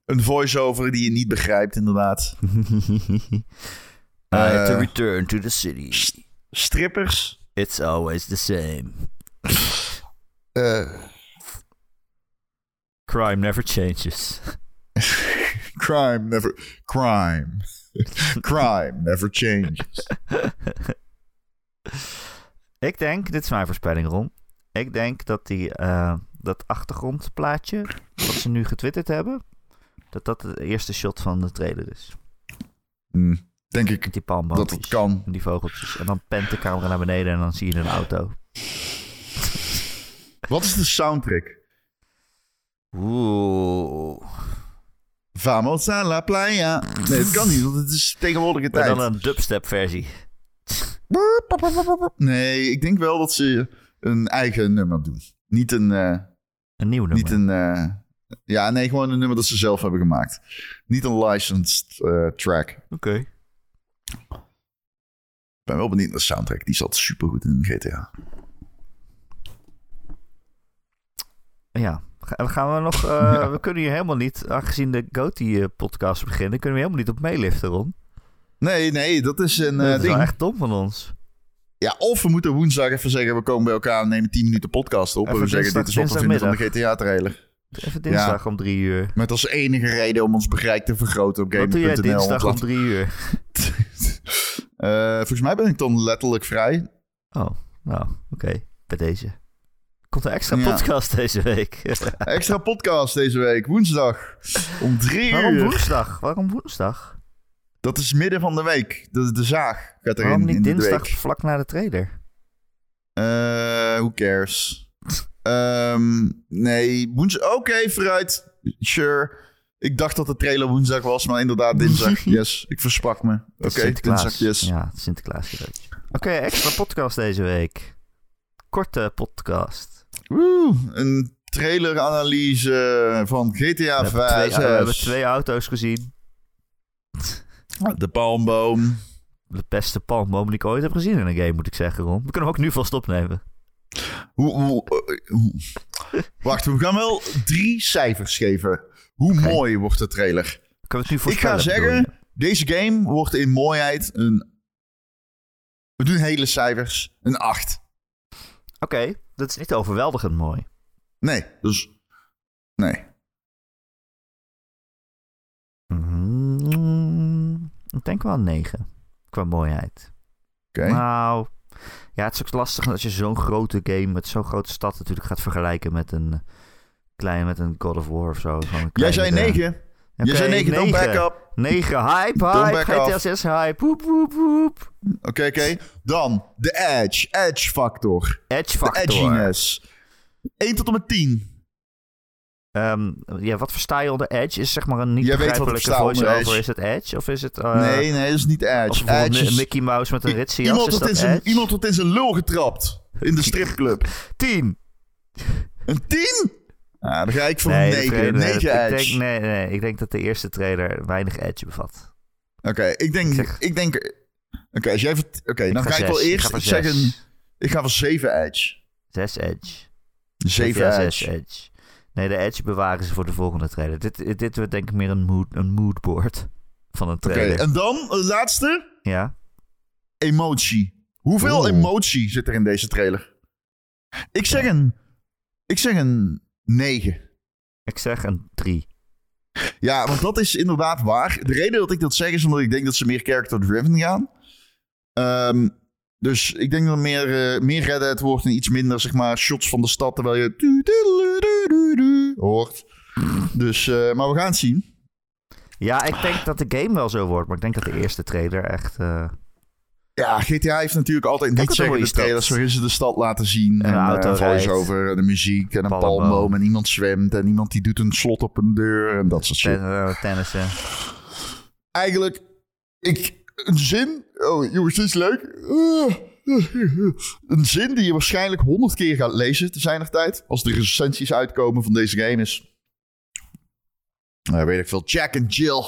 een voice-over die je niet begrijpt, inderdaad. I have to Eh. return to the city. Strippers. It's always the same. eh, Crime never changes. crime never... Crime. crime never changes. Ik denk, dit is mijn voorspelling, Ron. Ik denk dat die, eh, dat achtergrondplaatje, wat ze nu getwitterd hebben, dat dat de eerste shot van de trailer is. Hm, denk ik Met die dat het kan. En die vogeltjes. En dan pent de camera naar beneden en dan zie je een auto. Wat is de soundtrack? Oeh. Vamos a la playa. Nee, het kan niet, want het is tegenwoordige tijd. dan een dubstep versie. Nee, ik denk wel dat ze een eigen nummer doen. Niet een... eh, Een nieuw nummer. Niet een. eh, ja, nee, gewoon een nummer dat ze zelf hebben gemaakt. Niet een licensed eh, track. Oké. Ik ben wel benieuwd naar de soundtrack. Die zat supergoed in GTA. Ja. Ga- Gaan we nog... eh, We kunnen hier helemaal niet, aangezien de Goatee-podcast beginnen, kunnen we helemaal niet op meeliften, Ron. Nee, nee, dat is een eh, dat is ding. wel echt dom van ons. Ja, of we moeten woensdag even zeggen: we komen bij elkaar en nemen 10 minuten podcast op. Even en we zeggen: dit is wat we vinden van de GTA-trailer. Even dinsdag om drie uur. Met als enige reden om ons bereik te vergroten op Wat doe jij gamer.nl. dinsdag om drie uur? Eh, volgens mij ben ik dan letterlijk vrij. Oh, nou, oké. Bij deze. Komt een extra Ja. podcast deze week. Extra podcast deze week, woensdag. Om drie Waarom uur. woensdag? Waarom woensdag? Dat is midden van de week. De, de zaag gaat erin Waarom niet in dinsdag vlak na de trailer? Eh, who cares? Ehm, nee, woensdag. Oké, vooruit. Sure. Ik dacht dat de trailer woensdag was, maar inderdaad dinsdag. Yes, ik versprak me. Oké, dinsdag, yes. Ja, Sinterklaas. Oké, extra podcast deze week. Korte podcast. Woe, een traileranalyse van GTA We 5. hebben, twee, we hebben twee auto's gezien. De palmboom. De beste palmboom die ik ooit heb gezien in een game, moet ik zeggen, Ron. We kunnen hem ook nu vast opnemen. Hoe, hoe, eh, hoe- Wacht, we gaan wel drie cijfers geven. Hoe mooi wordt de trailer? Kunnen we het nu Ik ga zeggen, deze game wordt in mooiheid een... We doen hele cijfers. Een 8. Oké, dat is niet overweldigend mooi. Nee, dus... Nee. Mm, ik denk wel een 9. Qua mooiheid. Oké. Nou, ja, het is ook lastig als je zo'n grote game met zo'n grote stad natuurlijk gaat vergelijken met een klein, met een God of War of zo. Jij zei 9. Oké, Jij zei 9, dan negen. back up. 9, hype, Don't hype. GTA off. 6, hype. Woep, woep, woep. Oké, oké. Dan de edge. Edge factor. Edge De factor. edginess. 1 tot en met 10. Ehm, ja, wat versta je onder edge? Is zeg maar een niet Jij begrijpelijke voice-over. Is het edge? Of is het... eh, nee, nee, dat is niet Of edge. bijvoorbeeld Edge is... Mickey Mouse met een ritse jas, iemand, is wordt dat in zijn, iemand wordt in zijn lul getrapt. In de stripclub. 10. Een 10? Ah, dan ga ik voor Nee, een de 9. trailer- 9 ik edge. denk, nee, nee, ik denk dat de eerste trailer weinig edge bevat. Oké, ik denk... Ik denk... Oké, als jij... Oké, dan ga ga ik wel eerst... Ik, voor zeg zes. een... Ik ga voor 7 edge. 6 edge. 7 Ja, edge. 6 edge. Nee, de edge bewaren ze voor de volgende trailer. Dit, dit wordt denk ik meer een, mood, een moodboard van een Oké, trailer. en dan de laatste. Ja? Emotie. Hoeveel Oeh. emotie zit er in deze trailer? Ik zeg een... Ik zeg een 9. Ik zeg een 3. Ja, want dat is inderdaad waar. De reden dat ik dat zeg is omdat ik denk dat ze meer character-driven gaan. Ehm, dus ik denk dat er meer, eh, meer Red Dead wordt en iets minder, zeg maar, shots van de stad terwijl je hoort. Dus, eh, maar we gaan het zien. Ja, ik denk dat de game wel zo wordt. Maar ik denk dat de eerste trailer echt... eh, Ja, GTA heeft natuurlijk altijd niet zeggen de trailers waarin ze de stad laten zien. En En, een eh, rijdt. voice-over, en de muziek en een Palmboom. palmboom en iemand zwemt en iemand die doet een slot op een deur en dat soort shit. ten- eh, tennissen. eigenlijk, ik, een zin. Oh, jongens, dit is leuk. Een zin die je waarschijnlijk honderd keer gaat lezen te zijn tijd. Als de recensies uitkomen van deze game is. Nou, weet ik veel. Jack en Jill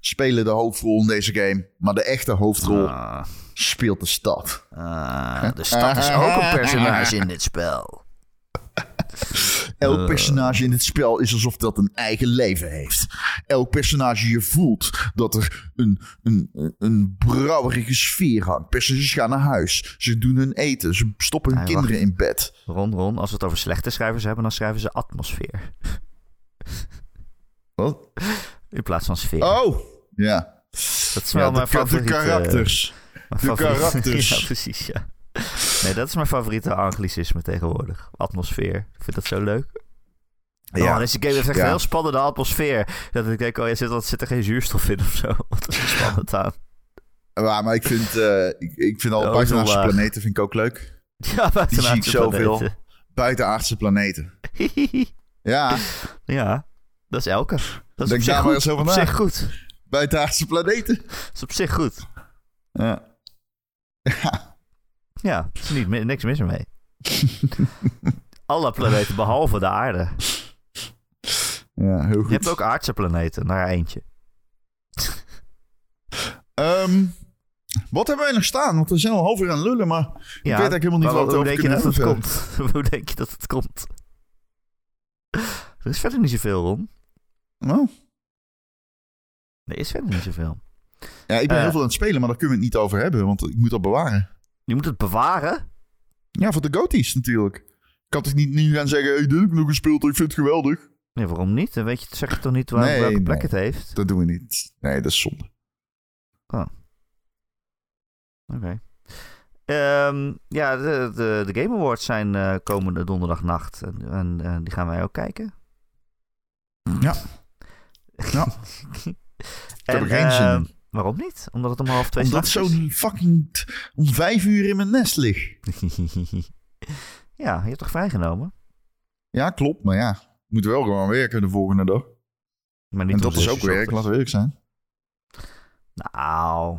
spelen de hoofdrol in deze game. Maar de echte hoofdrol Ah, speelt de stad. ah, de stad is ook een personage in dit spel. Elk personage in dit spel is alsof dat een eigen leven heeft. Elk personage je voelt dat er een, een, een- brouwerige sfeer hangt. Personages gaan naar huis. Ze doen hun eten. Ze stoppen hun kinderen in bed. Ron, Ron, als we het over slechte schrijvers hebben, dan schrijven ze atmosfeer. Wat? In plaats van sfeer. Oh, ja. dat is ja wel de, mijn de favoriete... karakters. mijn de favoriete- karakters. ja, precies, ja. Nee, dat is mijn favoriete anglicisme tegenwoordig. Atmosfeer. Ik vind dat zo leuk. Ja. Oh, deze game heeft echt Ja. een heel spannende atmosfeer. Dat ik denk, oh, ja, zit, er zit er geen zuurstof in of zo. Wat is er spannend aan? Ja, maar ik vind, eh, ik, ik vind al Oh, buitenaardse planeten vind ik ook leuk. Ja, buitenaardse zie ik zoveel. planeten. Buitenaardse planeten. Ja, ja, dat is elke. Dat is Denk op zich daar maar goed. eens over op na. zich goed. buitenaardse planeten. Dat is op zich goed. Ja. Ja, er is niet, mi- niks mis mee. Alle planeten behalve de aarde. ja, heel Je goed. hebt ook aardse planeten, naar eentje. Ehm, wat hebben wij nog staan? Want we zijn al half uur aan het lullen, maar ik weet eigenlijk helemaal niet maar wat we hoe over denk je dat het hebben. komt? hoe denk je dat het komt? Er is verder niet zoveel, Ron. Oh. Er is verder niet zoveel. Ja, ik ben Eh. heel veel aan het spelen, maar daar kunnen we het niet over hebben, want ik moet dat bewaren. Je moet het bewaren. Ja, voor de goties natuurlijk. Ik kan toch niet nu gaan zeggen, hey, dit heb ik nog gespeeld, ik vind het geweldig. Nee, waarom niet? Dan weet je, zeg je toch niet waar, Nee, welke plek nee. het heeft? Dat doen we niet. Nee, dat is zonde. Oké. Ehm, ja, de, de, de Game Awards zijn eh, komende donderdagnacht. En, en, en die gaan wij ook kijken. Ja. Ja. en, heb er geen zin in. Waarom niet? Omdat het om half twee Omdat het s'nachts zo fucking om vijf uur in mijn nest ligt. ja, je hebt toch vrijgenomen? Ja, klopt, maar ja. We moeten wel gewoon werken de volgende dag. Maar niet en dat is ook werk, laten we eerlijk zijn. Nou,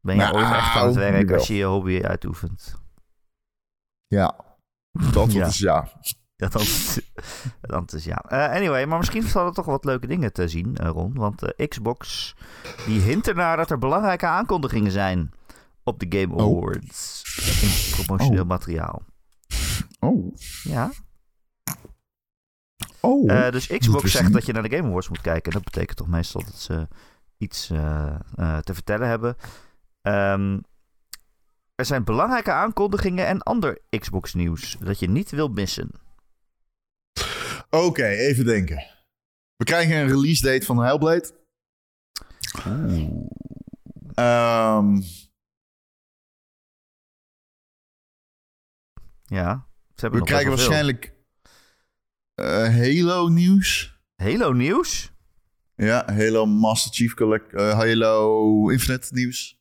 ben je Nou, ooit echt aan het werk als je je hobby uitoefent? Ja, dat Ja. is ja. Dan, dan is ja. Eh, anyway, maar misschien zal er toch wat leuke dingen te zien, eh, Ron. Want eh, Xbox die hint ernaar dat er belangrijke aankondigingen zijn op de Game Oh. Awards. In promotioneel Oh. materiaal. Oh. Ja. Oh. Dus Xbox zegt niet. dat je naar de Game Awards moet kijken. En dat betekent toch meestal dat ze iets te vertellen hebben. Ehm, er zijn belangrijke aankondigingen en ander Xbox nieuws dat je niet wil missen. Oké, even denken. We krijgen een release date van Hellblade. Ehm, Ja. Ze hebben we krijgen waarschijnlijk eh, Halo nieuws. Halo nieuws? Ja, Halo Master Chief Collect, eh, Halo Infinite nieuws.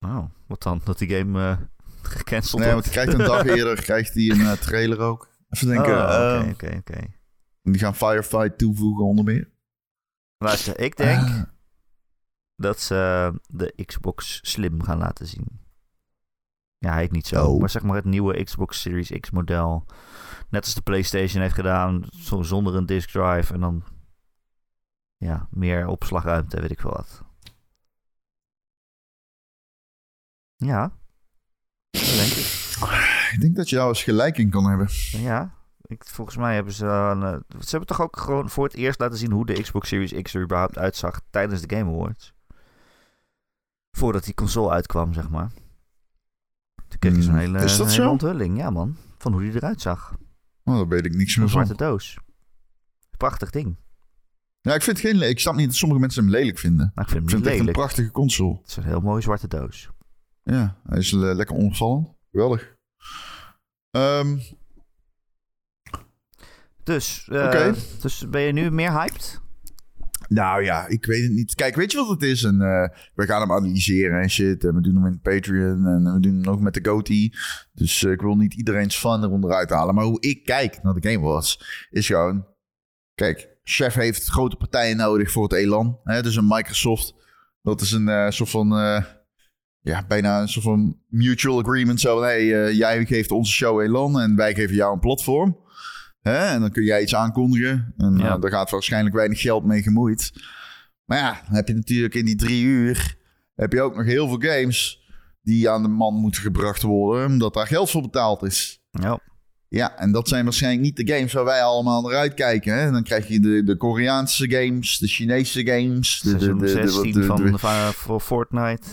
Oh, wat dan? Dat die game eh, gecanceld Nee, want wordt? hij krijgt een dag eerder krijgt hij een trailer ook. Even denken. Oh, eh, Oké, oké, oké. Die gaan Firefight toevoegen onder meer. Luister, ik denk Ah. dat ze de Xbox Slim gaan laten zien. Ja, hij heet niet zo. Oh. Maar zeg maar het nieuwe Xbox Series X model. Net als de PlayStation heeft gedaan. zo- Zonder een disk drive. En dan ja, meer opslagruimte, weet ik veel wat. Ja. Dat denk ik. Ik denk dat je daar eens gelijk in kan hebben. Ja. Ik, volgens mij hebben ze... een, eh, ze hebben toch ook gewoon voor het eerst laten zien hoe de Xbox Series X er überhaupt uitzag tijdens de Game Awards. Voordat die console uitkwam, zeg maar. Toen kreeg je zo'n Hmm, hele, is dat een hele zo? onthulling, ja man. Van hoe die eruit zag. Oh, daar weet ik niks Een meer van. zwarte doos. Prachtig ding. Ja, ik vind het geen... Ik snap niet dat sommige mensen hem lelijk vinden. Nou, ik vind Ik hem vind het echt een prachtige console. Het is een heel mooie zwarte doos. Ja, hij is le- lekker onopvallend. Geweldig. Ehm, Dus, eh, dus ben je nu meer hyped? nou ja, ik weet het niet. Kijk, weet je wat het is? En, eh, we gaan hem analyseren en shit. En we doen hem in Patreon. En we doen hem ook met de GOTY. Dus eh, ik wil niet iedereen's fan eronder uithalen. Maar hoe ik kijk naar de Game Awards is gewoon... Kijk, Chef heeft grote partijen nodig voor het elan. Hè? Dus een Microsoft. Dat is een soort van... ja, bijna een soort van mutual agreement. Zo van, hey, jij geeft onze show elan en wij geven jou een platform. Hè? En dan kun jij iets aankondigen. En Ja. eh, daar gaat waarschijnlijk weinig geld mee gemoeid. Maar ja, dan heb je natuurlijk in die drie uur... heb je ook nog heel veel games die aan de man moeten gebracht worden... omdat daar geld voor betaald is. Ja. Ja, en dat zijn waarschijnlijk niet de games waar wij allemaal naar uitkijken. Hè? Dan krijg je de, de Koreaanse games, de Chinese games... De, de, de, de, 16 de, van, Fortnite.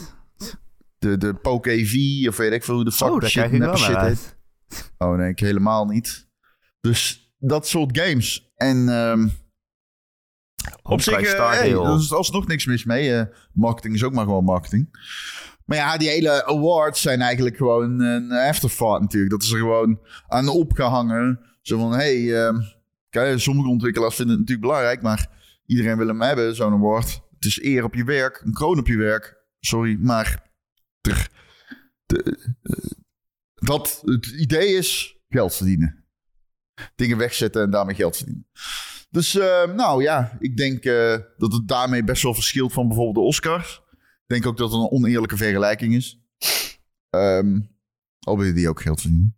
de, de Poké-V of weet ik veel hoe de fuck Oh, shit, shit heet. Oh nee, ik helemaal niet. Dus dat soort games. En ehm, op zich, Star hey, er is alsnog niks mis mee. Eh, marketing is ook maar gewoon marketing. Maar ja, die hele awards zijn eigenlijk gewoon een afterthought natuurlijk. Dat is er gewoon aan opgehangen. Zo van, hey, kijk, sommige ontwikkelaars vinden het natuurlijk belangrijk, maar iedereen wil hem hebben, zo'n award. Het is eer op je werk, een kroon op je werk. Sorry, maar er, de- eh, dat het idee is geld verdienen. Dingen wegzetten en daarmee geld verdienen. Dus eh, nou ja, ik denk eh, dat het daarmee best wel verschilt van bijvoorbeeld de Oscars. Ik denk ook dat het een oneerlijke vergelijking is. Ehm al wil je die ook geld verdienen.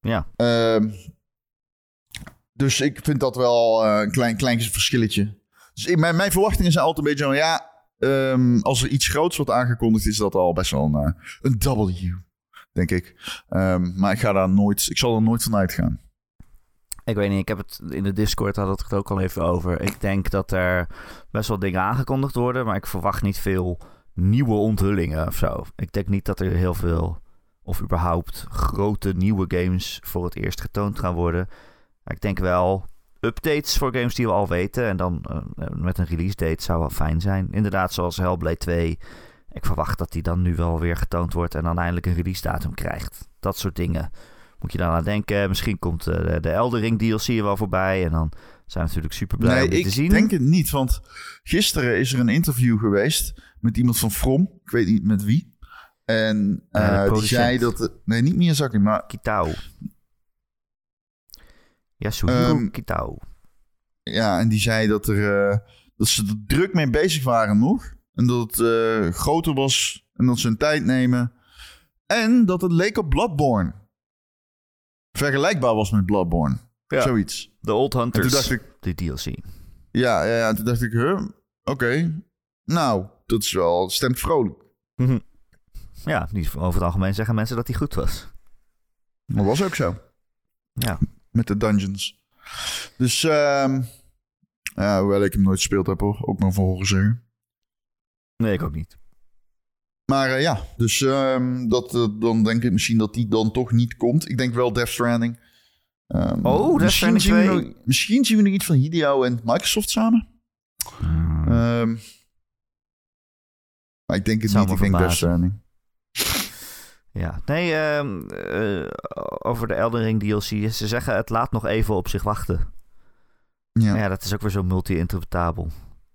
Ja. Ehm, dus ik vind dat wel eh, een klein, klein verschilletje. Dus ik- mijn, mijn verwachtingen zijn altijd een beetje van ja. ehm, als er iets groots wordt aangekondigd, is dat al best wel een, een W, denk ik. Maar ik ga daar nooit, ik zal er nooit van uitgaan. Ik weet niet, ik heb het in de Discord had het ook al even over. Ik denk dat er best wel dingen aangekondigd worden, maar ik verwacht niet veel nieuwe onthullingen of zo. Ik denk niet dat er heel veel of überhaupt grote nieuwe games voor het eerst getoond gaan worden. Maar ik denk wel updates voor games die we al weten en dan eh, met een release date zou wel fijn zijn. Inderdaad, zoals Hellblade 2. Ik verwacht dat die dan nu wel weer getoond wordt en dan eindelijk een release datum krijgt. Dat soort dingen moet je dan aan denken. Misschien komt eh, de, de Eldering DLC er wel voorbij. En dan zijn we natuurlijk super blij nee, om ik te zien. denk het niet. Want gisteren is er een interview geweest met iemand van From. Ik weet niet met wie. En eh, die zei dat... Nee, niet Miyazaki, maar... Kitao. Yasuhiro Ehm, Kitao. Ja, en die zei dat, er, eh, dat ze er druk mee bezig waren nog. En dat het groter was. En dat ze hun tijd nemen. En dat het leek op Bloodborne. Vergelijkbaar was met Bloodborne. Ja. Zoiets. De Old En Hunters. toen dacht ik... De DLC. Ja, ja, ja toen dacht ik... Huh? Oké. Nou, dat is wel... Stemt vrolijk. Mhm. Ja, over het algemeen zeggen mensen dat hij goed was. Maar was ook zo. Ja. Met de dungeons. Dus... ehm ja, hoewel ik hem nooit gespeeld heb hoor. Ook maar voor horen zeggen. Nee, ik ook niet. Maar eh, ja, dus ehm, dat, eh, dan denk ik misschien dat die dan toch niet komt. Ik denk wel Death Stranding. Ehm, Oh, Death misschien Stranding zien we 2. nog- misschien zien we nog iets van Hideo en Microsoft samen. Hmm. Ehm, maar ik denk het Zou niet. Ik denk Death. Stranding. Ja, nee, ehm, eh, over de Eldering DLC. Ze zeggen het laat nog even op zich wachten. Ja. Maar ja, dat is ook weer zo multi-interpretabel.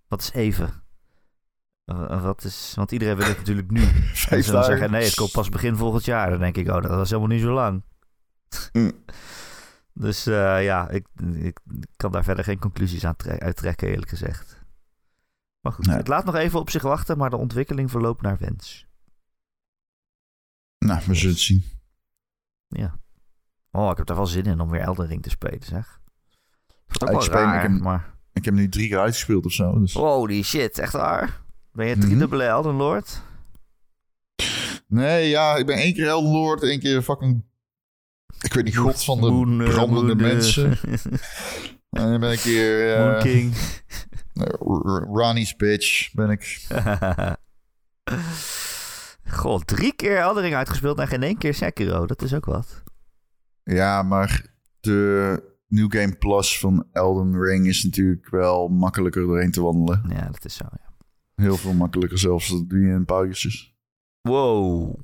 Wat is even? Wat is, want iedereen wil het natuurlijk nu. En ze zeggen, nee, het komt pas begin volgend jaar. Dan denk ik, oh, dat was helemaal niet zo lang. Mm. Dus eh, ja, ik, ik kan daar verder geen conclusies aan tre- uit trekken, eerlijk gezegd. Maar goed, Nee. het laat nog even op zich wachten, maar de ontwikkeling verloopt naar wens. Nou, we zullen het zien. Ja. Oh, ik heb daar wel zin in om weer Elden Ring te spelen, zeg. Dat Ja, ook ik wel speel hem- raar, ik heb- maar... Ik heb nu drie keer uitgespeeld of zo. Dus. Holy shit, echt waar? Ben je Mhm. driedubbele Elden Lord? Nee, ja, ik ben één keer Elden Lord, één keer fucking... Ik weet niet, god van de Moon, eh, brandende Moon, eh, mensen. En dan ben ik keer... eh, Moon King. Ronnie's bitch ben ik. God, drie keer Elden Ring uitgespeeld en geen één keer Sekiro. Dat is ook wat. Ja, maar de New Game Plus van Elden Ring is natuurlijk wel makkelijker doorheen te wandelen. Ja, dat is zo, ja. Heel veel makkelijker zelfs. Je in uurtjes. Wow.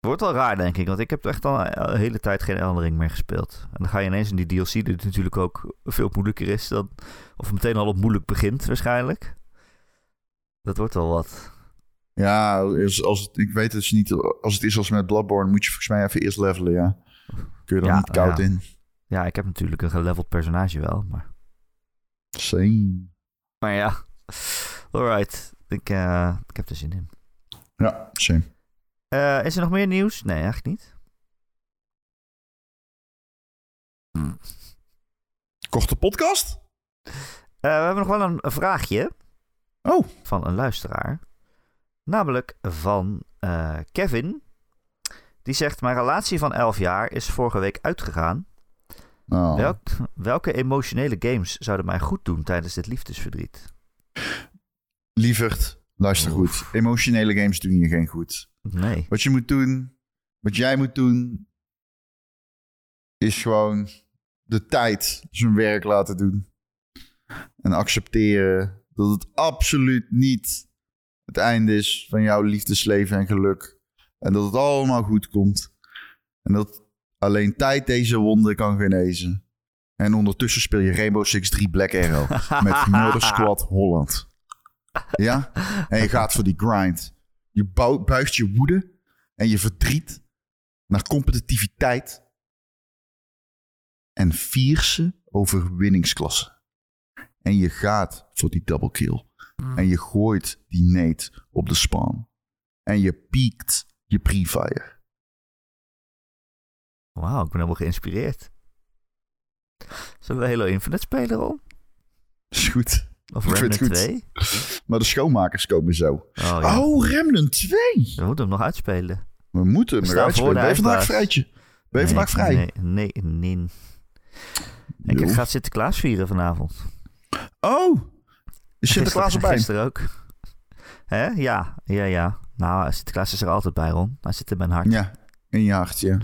Wordt wel raar, denk ik. Want ik heb echt al een hele tijd geen Elden Ring meer gespeeld. En dan ga je ineens in die DLC, die natuurlijk ook veel moeilijker is dan... Of meteen al op moeilijk begint, waarschijnlijk. Dat wordt wel wat. Ja, als, als het, ik weet het niet. Als het is als met Bloodborne, moet je volgens mij even eerst levelen, ja. Kun je er Ja, niet koud ja. in. Ja, ik heb natuurlijk een geleveld personage wel, maar... Same. Maar ja, alright. Ik, eh, ik heb er zin in. Ja, same. Eh, is er nog meer nieuws? Nee, eigenlijk niet. Korte podcast? Eh, we hebben nog wel een, een vraagje Oh, van een luisteraar. Namelijk van eh, Kevin. Die zegt: Mijn relatie van 11 jaar is vorige week uitgegaan. Nou. Welk, welke emotionele games zouden mij goed doen tijdens dit liefdesverdriet? lieverd, luister goed. Emotionele games doen je geen goed. Nee. Wat je moet doen, wat jij moet doen, is gewoon de tijd zijn werk laten doen. En accepteren dat het absoluut niet het einde is van jouw liefdesleven en geluk. En dat het allemaal goed komt. En dat alleen tijd deze wonden kan genezen. En ondertussen speel je Rainbow Six 3 Black Arrow met Murder Squad Holland. Ja? En je gaat voor die grind. Je buigt je woede en je verdriet naar competitiviteit. En vierse overwinningsklasse. En je gaat voor die double kill. En je gooit die nade op de spawn. En je piekt je pre-fire. Wauw, ik ben helemaal geïnspireerd. Zullen we Halo Infinite spelen, Ron? Is goed. Of Remnant het goed. 2? Maar de schoonmakers komen zo. Oh, ja. Oh, Remnant 2. We moeten hem nog uitspelen. We moeten hem staan eruit voor spelen. de Ben je vandaag vrijtje? Ben je Nee, vandaag vrij? Nee, nee, nee. Ik Jo. ga Sinterklaas vieren vanavond. Oh, is Sinterklaas erbij? Gisteren ook. Hè? Ja, ja, ja. Nou, Sinterklaas is er altijd bij, Ron. Hij zit in mijn hart. Ja, in je hart, ja.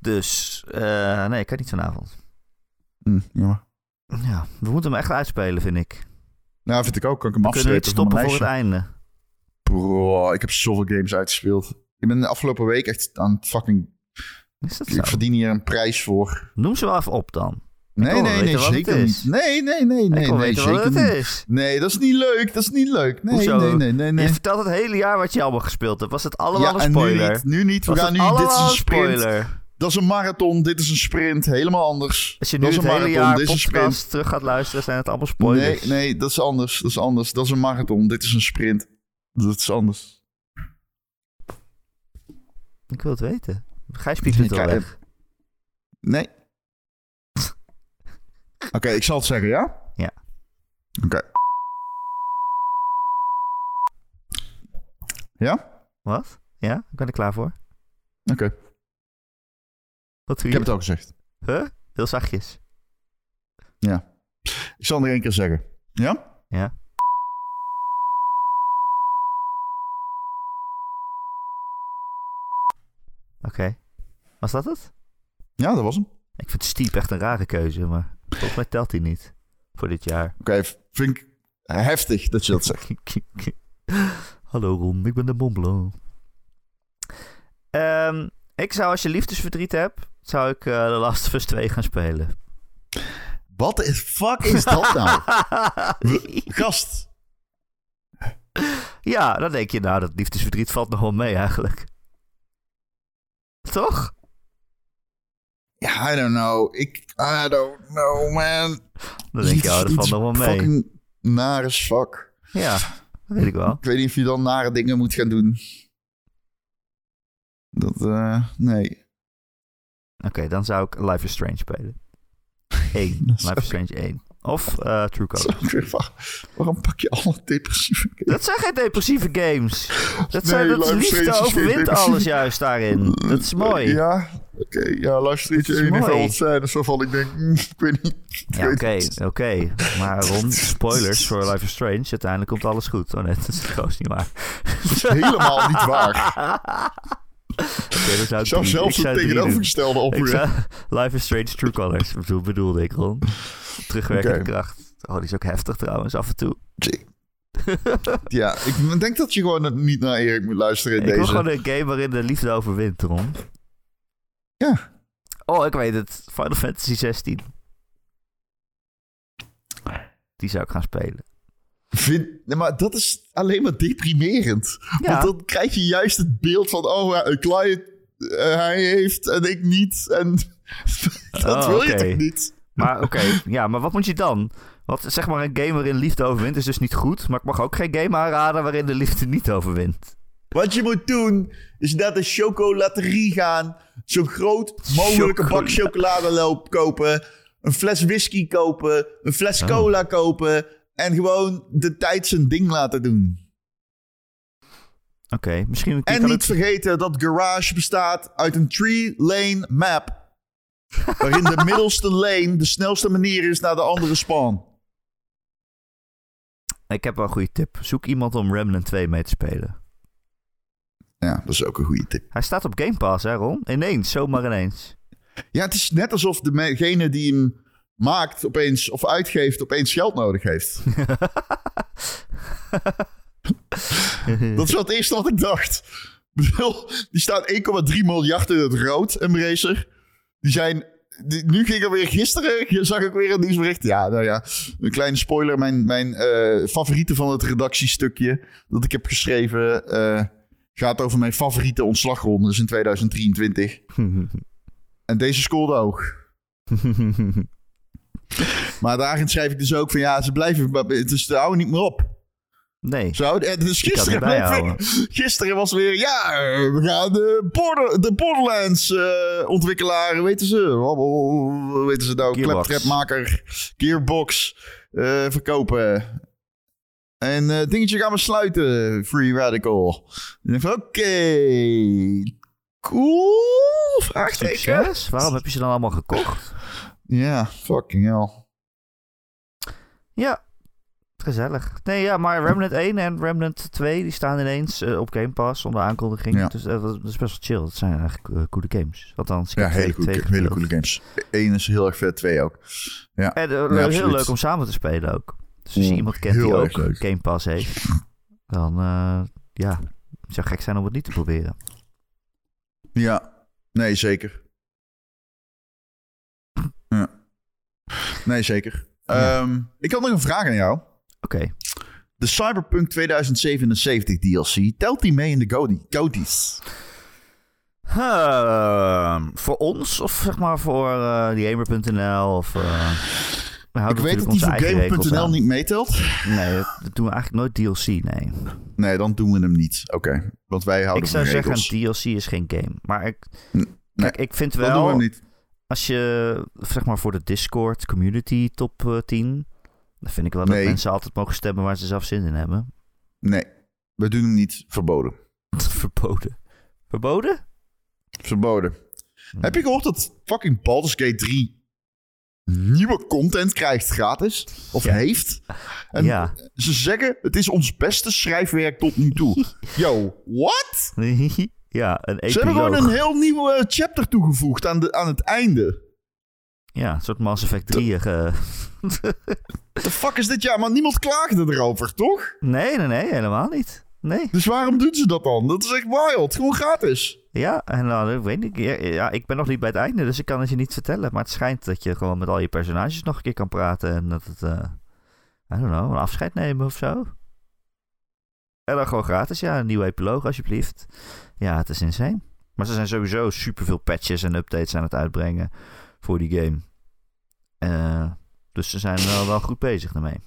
Dus, eh, nee, ik kan niet vanavond. Hm, jammer. Ja, we moeten hem echt uitspelen, vind ik. Nou, vind ik ook. Kan ik hem We kunnen niet stoppen voor het einde. Bro, ik heb zoveel games uitgespeeld. Ik ben de afgelopen week echt aan het fucking... Is dat zo? Ik verdien hier een prijs voor. Noem ze wel even op dan. Nee, nee, nee, zeker niet. Nee, nee, nee, nee, nee, weten zeker wat het niet. is. Nee, dat is niet leuk. Dat is niet leuk. Nee, Hoezo? nee, nee, nee, nee. Je vertelt het hele jaar wat je allemaal gespeeld hebt. Was het allemaal een en nu spoiler? niet. Nu niet. We gaan nu... Dit is een spoiler? Dat is een marathon. Dit is een sprint. Helemaal anders. Als je nu dat is het een hele marathon. jaar Dit podcast terug gaat luisteren, zijn het allemaal spoilers. Nee, nee, dat is anders. Dat is anders. Dat is een marathon. Dit is een sprint. Dat is anders. Ik wil het weten. Gijs piept het ga- weg. Nee. Oké, ik zal het zeggen, ja? Ja. Oké. Ja? Wat? Ja? Ik ben er klaar voor. Oké. Wat Ik heb het al gezegd. Huh? Heel zachtjes. Ja. Ik zal het nog één keer zeggen. Ja? Ja. Oké. Was dat het? Ja, dat was hem. Ik vind Steep echt een rare keuze, maar volgens mij telt hij niet voor dit jaar. Oké, vind ik heftig dat je dat zegt. Hallo Ron, ik ben de Montblanc. Ehm, ik zou als je liefdesverdriet hebt, zou ik eh The Last of Us 2 gaan spelen. Wat de fuck is dat nou? Gast. Ja, dan denk je, nou, dat liefdesverdriet valt nog wel mee eigenlijk. Toch? Ja, I don't know. Ik, I don't know, man. Dan denk je, oh, dat valt nog wel mee. Fucking naar as fuck. Ja, dat weet ik wel. Ik weet niet of je dan nare dingen moet gaan doen. Dat, eh, nee. Oké, dan zou ik Life is Strange spelen. 1. Life is Strange 1. Of uh, True Colors. Waarom pak je allemaal depressieve games? Dat zijn geen depressieve games. Dat, zijn, dat is liefde overwint alles juist daarin. Dat is mooi. Ja, oké. Okay, ja, luister iets in ieder geval zijn. Dus waarvan ik denk, mm, ik weet niet. Ja, oké, oké. Okay. Maar rond spoilers voor Life is Strange. Uiteindelijk komt alles goed. Oh nee, dat is trouwens niet waar. Dat is helemaal niet waar. Okay, dan zou ik Zelf zelfs het tegenovergestelde op. Life is Strange True Colors. Bedoel, bedoelde ik, Ron. Terugwerkende okay. kracht. Oh, die is ook heftig trouwens, af en toe. ja, ik denk dat je gewoon niet naar Erik moet luisteren in ik deze. Ik wil gewoon een game waarin de liefde overwint, Ron. Ja. Oh, ik weet het. Final Fantasy 16. Die zou ik gaan spelen. Vind, nee, maar dat is alleen maar deprimerend. Ja. Want dan krijg je juist het beeld van... oh, een client, uh, hij heeft en ik niet. En dat oh, wil okay. je toch niet? Maar oké, okay. ja, maar wat moet je dan? Want zeg maar een game waarin liefde overwint is dus niet goed. Maar ik mag ook geen game aanraden waarin de liefde niet overwint. Wat je moet doen, is naar de chocolaterie gaan. Zo groot mogelijke bak chocolade kopen. Een fles whisky kopen. Een fles cola oh. kopen. En gewoon de tijd zijn ding laten doen. Oké, okay, misschien... En niet het... vergeten dat Garage bestaat uit een three-lane map. waarin de middelste lane de snelste manier is naar de andere spawn. Ik heb wel een goede tip. Zoek iemand om Remnant 2 mee te spelen. Ja, dat is ook een goede tip. Hij staat op Game Pass, hè Ron? Ineens, zomaar ineens. Ja, het is net alsof degene die hem maakt opeens of uitgeeft opeens geld nodig heeft. dat is wel het eerste wat ik dacht. Die staat 1,3 miljard in het rood, Embracer. Die zijn... Die, nu ging er weer gisteren, zag ik weer een nieuwsbericht. Ja, nou ja, een kleine spoiler. Mijn, mijn uh, favoriete van het redactiestukje dat ik heb geschreven... Uh, gaat over mijn favoriete ontslagrondes in 2023. en deze scoorde ook. maar daarin schrijf ik dus ook van ja, ze blijven, dus ze houden niet meer op. Nee. Zo, dus gisteren, gisteren was weer, ja, we gaan de, border, de Borderlands uh, ontwikkelaar, weten ze, weten ze nou, kleptrapmaker, Gearbox, uh, verkopen. En uh, dingetje gaan we sluiten, Free Radical. Oké, okay. cool, vraagteken. Waarom heb je ze dan allemaal gekocht? Ja, fucking hell. Ja, gezellig. Nee, ja, maar Remnant 1 en Remnant 2 die staan ineens uh, op Game Pass zonder aankondiging. Ja. Dus uh, dat is best wel chill. Dat zijn eigenlijk uh, coole games. Althans, ja, hele, twee hele coole games. Eén is heel erg vet, twee ook. Ja, en, ja, heel leuk om samen te spelen ook. Dus als je iemand kent die ook leuk. Game Pass heeft, dan ja, het zou gek zijn om het niet te proberen. Ja, nee, zeker. Ja. Nee, zeker. Ja. Um, ik had nog een vraag aan jou. Oké. Okay. De Cyberpunk 2077 DLC, telt die mee in de Goodies? Uh, voor ons of zeg maar voor uh, Gamer.nl of... Uh, ik weet dat die voor Gamer.nl niet meetelt. Nee, dat doen we eigenlijk nooit DLC, nee. Nee, dan doen we hem niet. Oké, okay. want wij houden Ik zou zeggen, DLC is geen game. Maar ik, kijk, ik vind wel... Dan doen we hem niet. Als je, zeg maar, voor de Discord community top uh, 10... dan vind ik wel dat mensen altijd mogen stemmen waar ze zelf zin in hebben. Nee, we doen hem niet. Verboden. Verboden. Verboden? Verboden. Heb je gehoord dat fucking Baldur's Gate 3 nieuwe content krijgt gratis? Of Ja. heeft? En Ja. ze zeggen, het is ons beste schrijfwerk tot nu toe. Yo, what? ja, een Ze hebben gewoon epiloog. een heel nieuw eh, chapter toegevoegd aan, de, aan het einde. Ja, een soort Mass Effect 3. eh. The fuck is dit? Ja, maar niemand klaagde erover, toch? nee, nee, nee, helemaal niet. Nee. Dus waarom doen ze dat dan? Dat is echt wild. Gewoon gratis. Ja, en dan ik weet ik. Ja, ik ben nog niet bij het einde, dus ik kan het je niet vertellen. Maar het schijnt dat je gewoon met al je personages nog een keer kan praten. En dat het, eh I don't know, een afscheid nemen of zo. En dan gewoon gratis, ja. Een nieuwe epiloog, alsjeblieft. Ja, het is insane. Maar ze zijn sowieso superveel patches en updates aan het uitbrengen voor die game. Eh, dus ze zijn wel, wel goed bezig daarmee.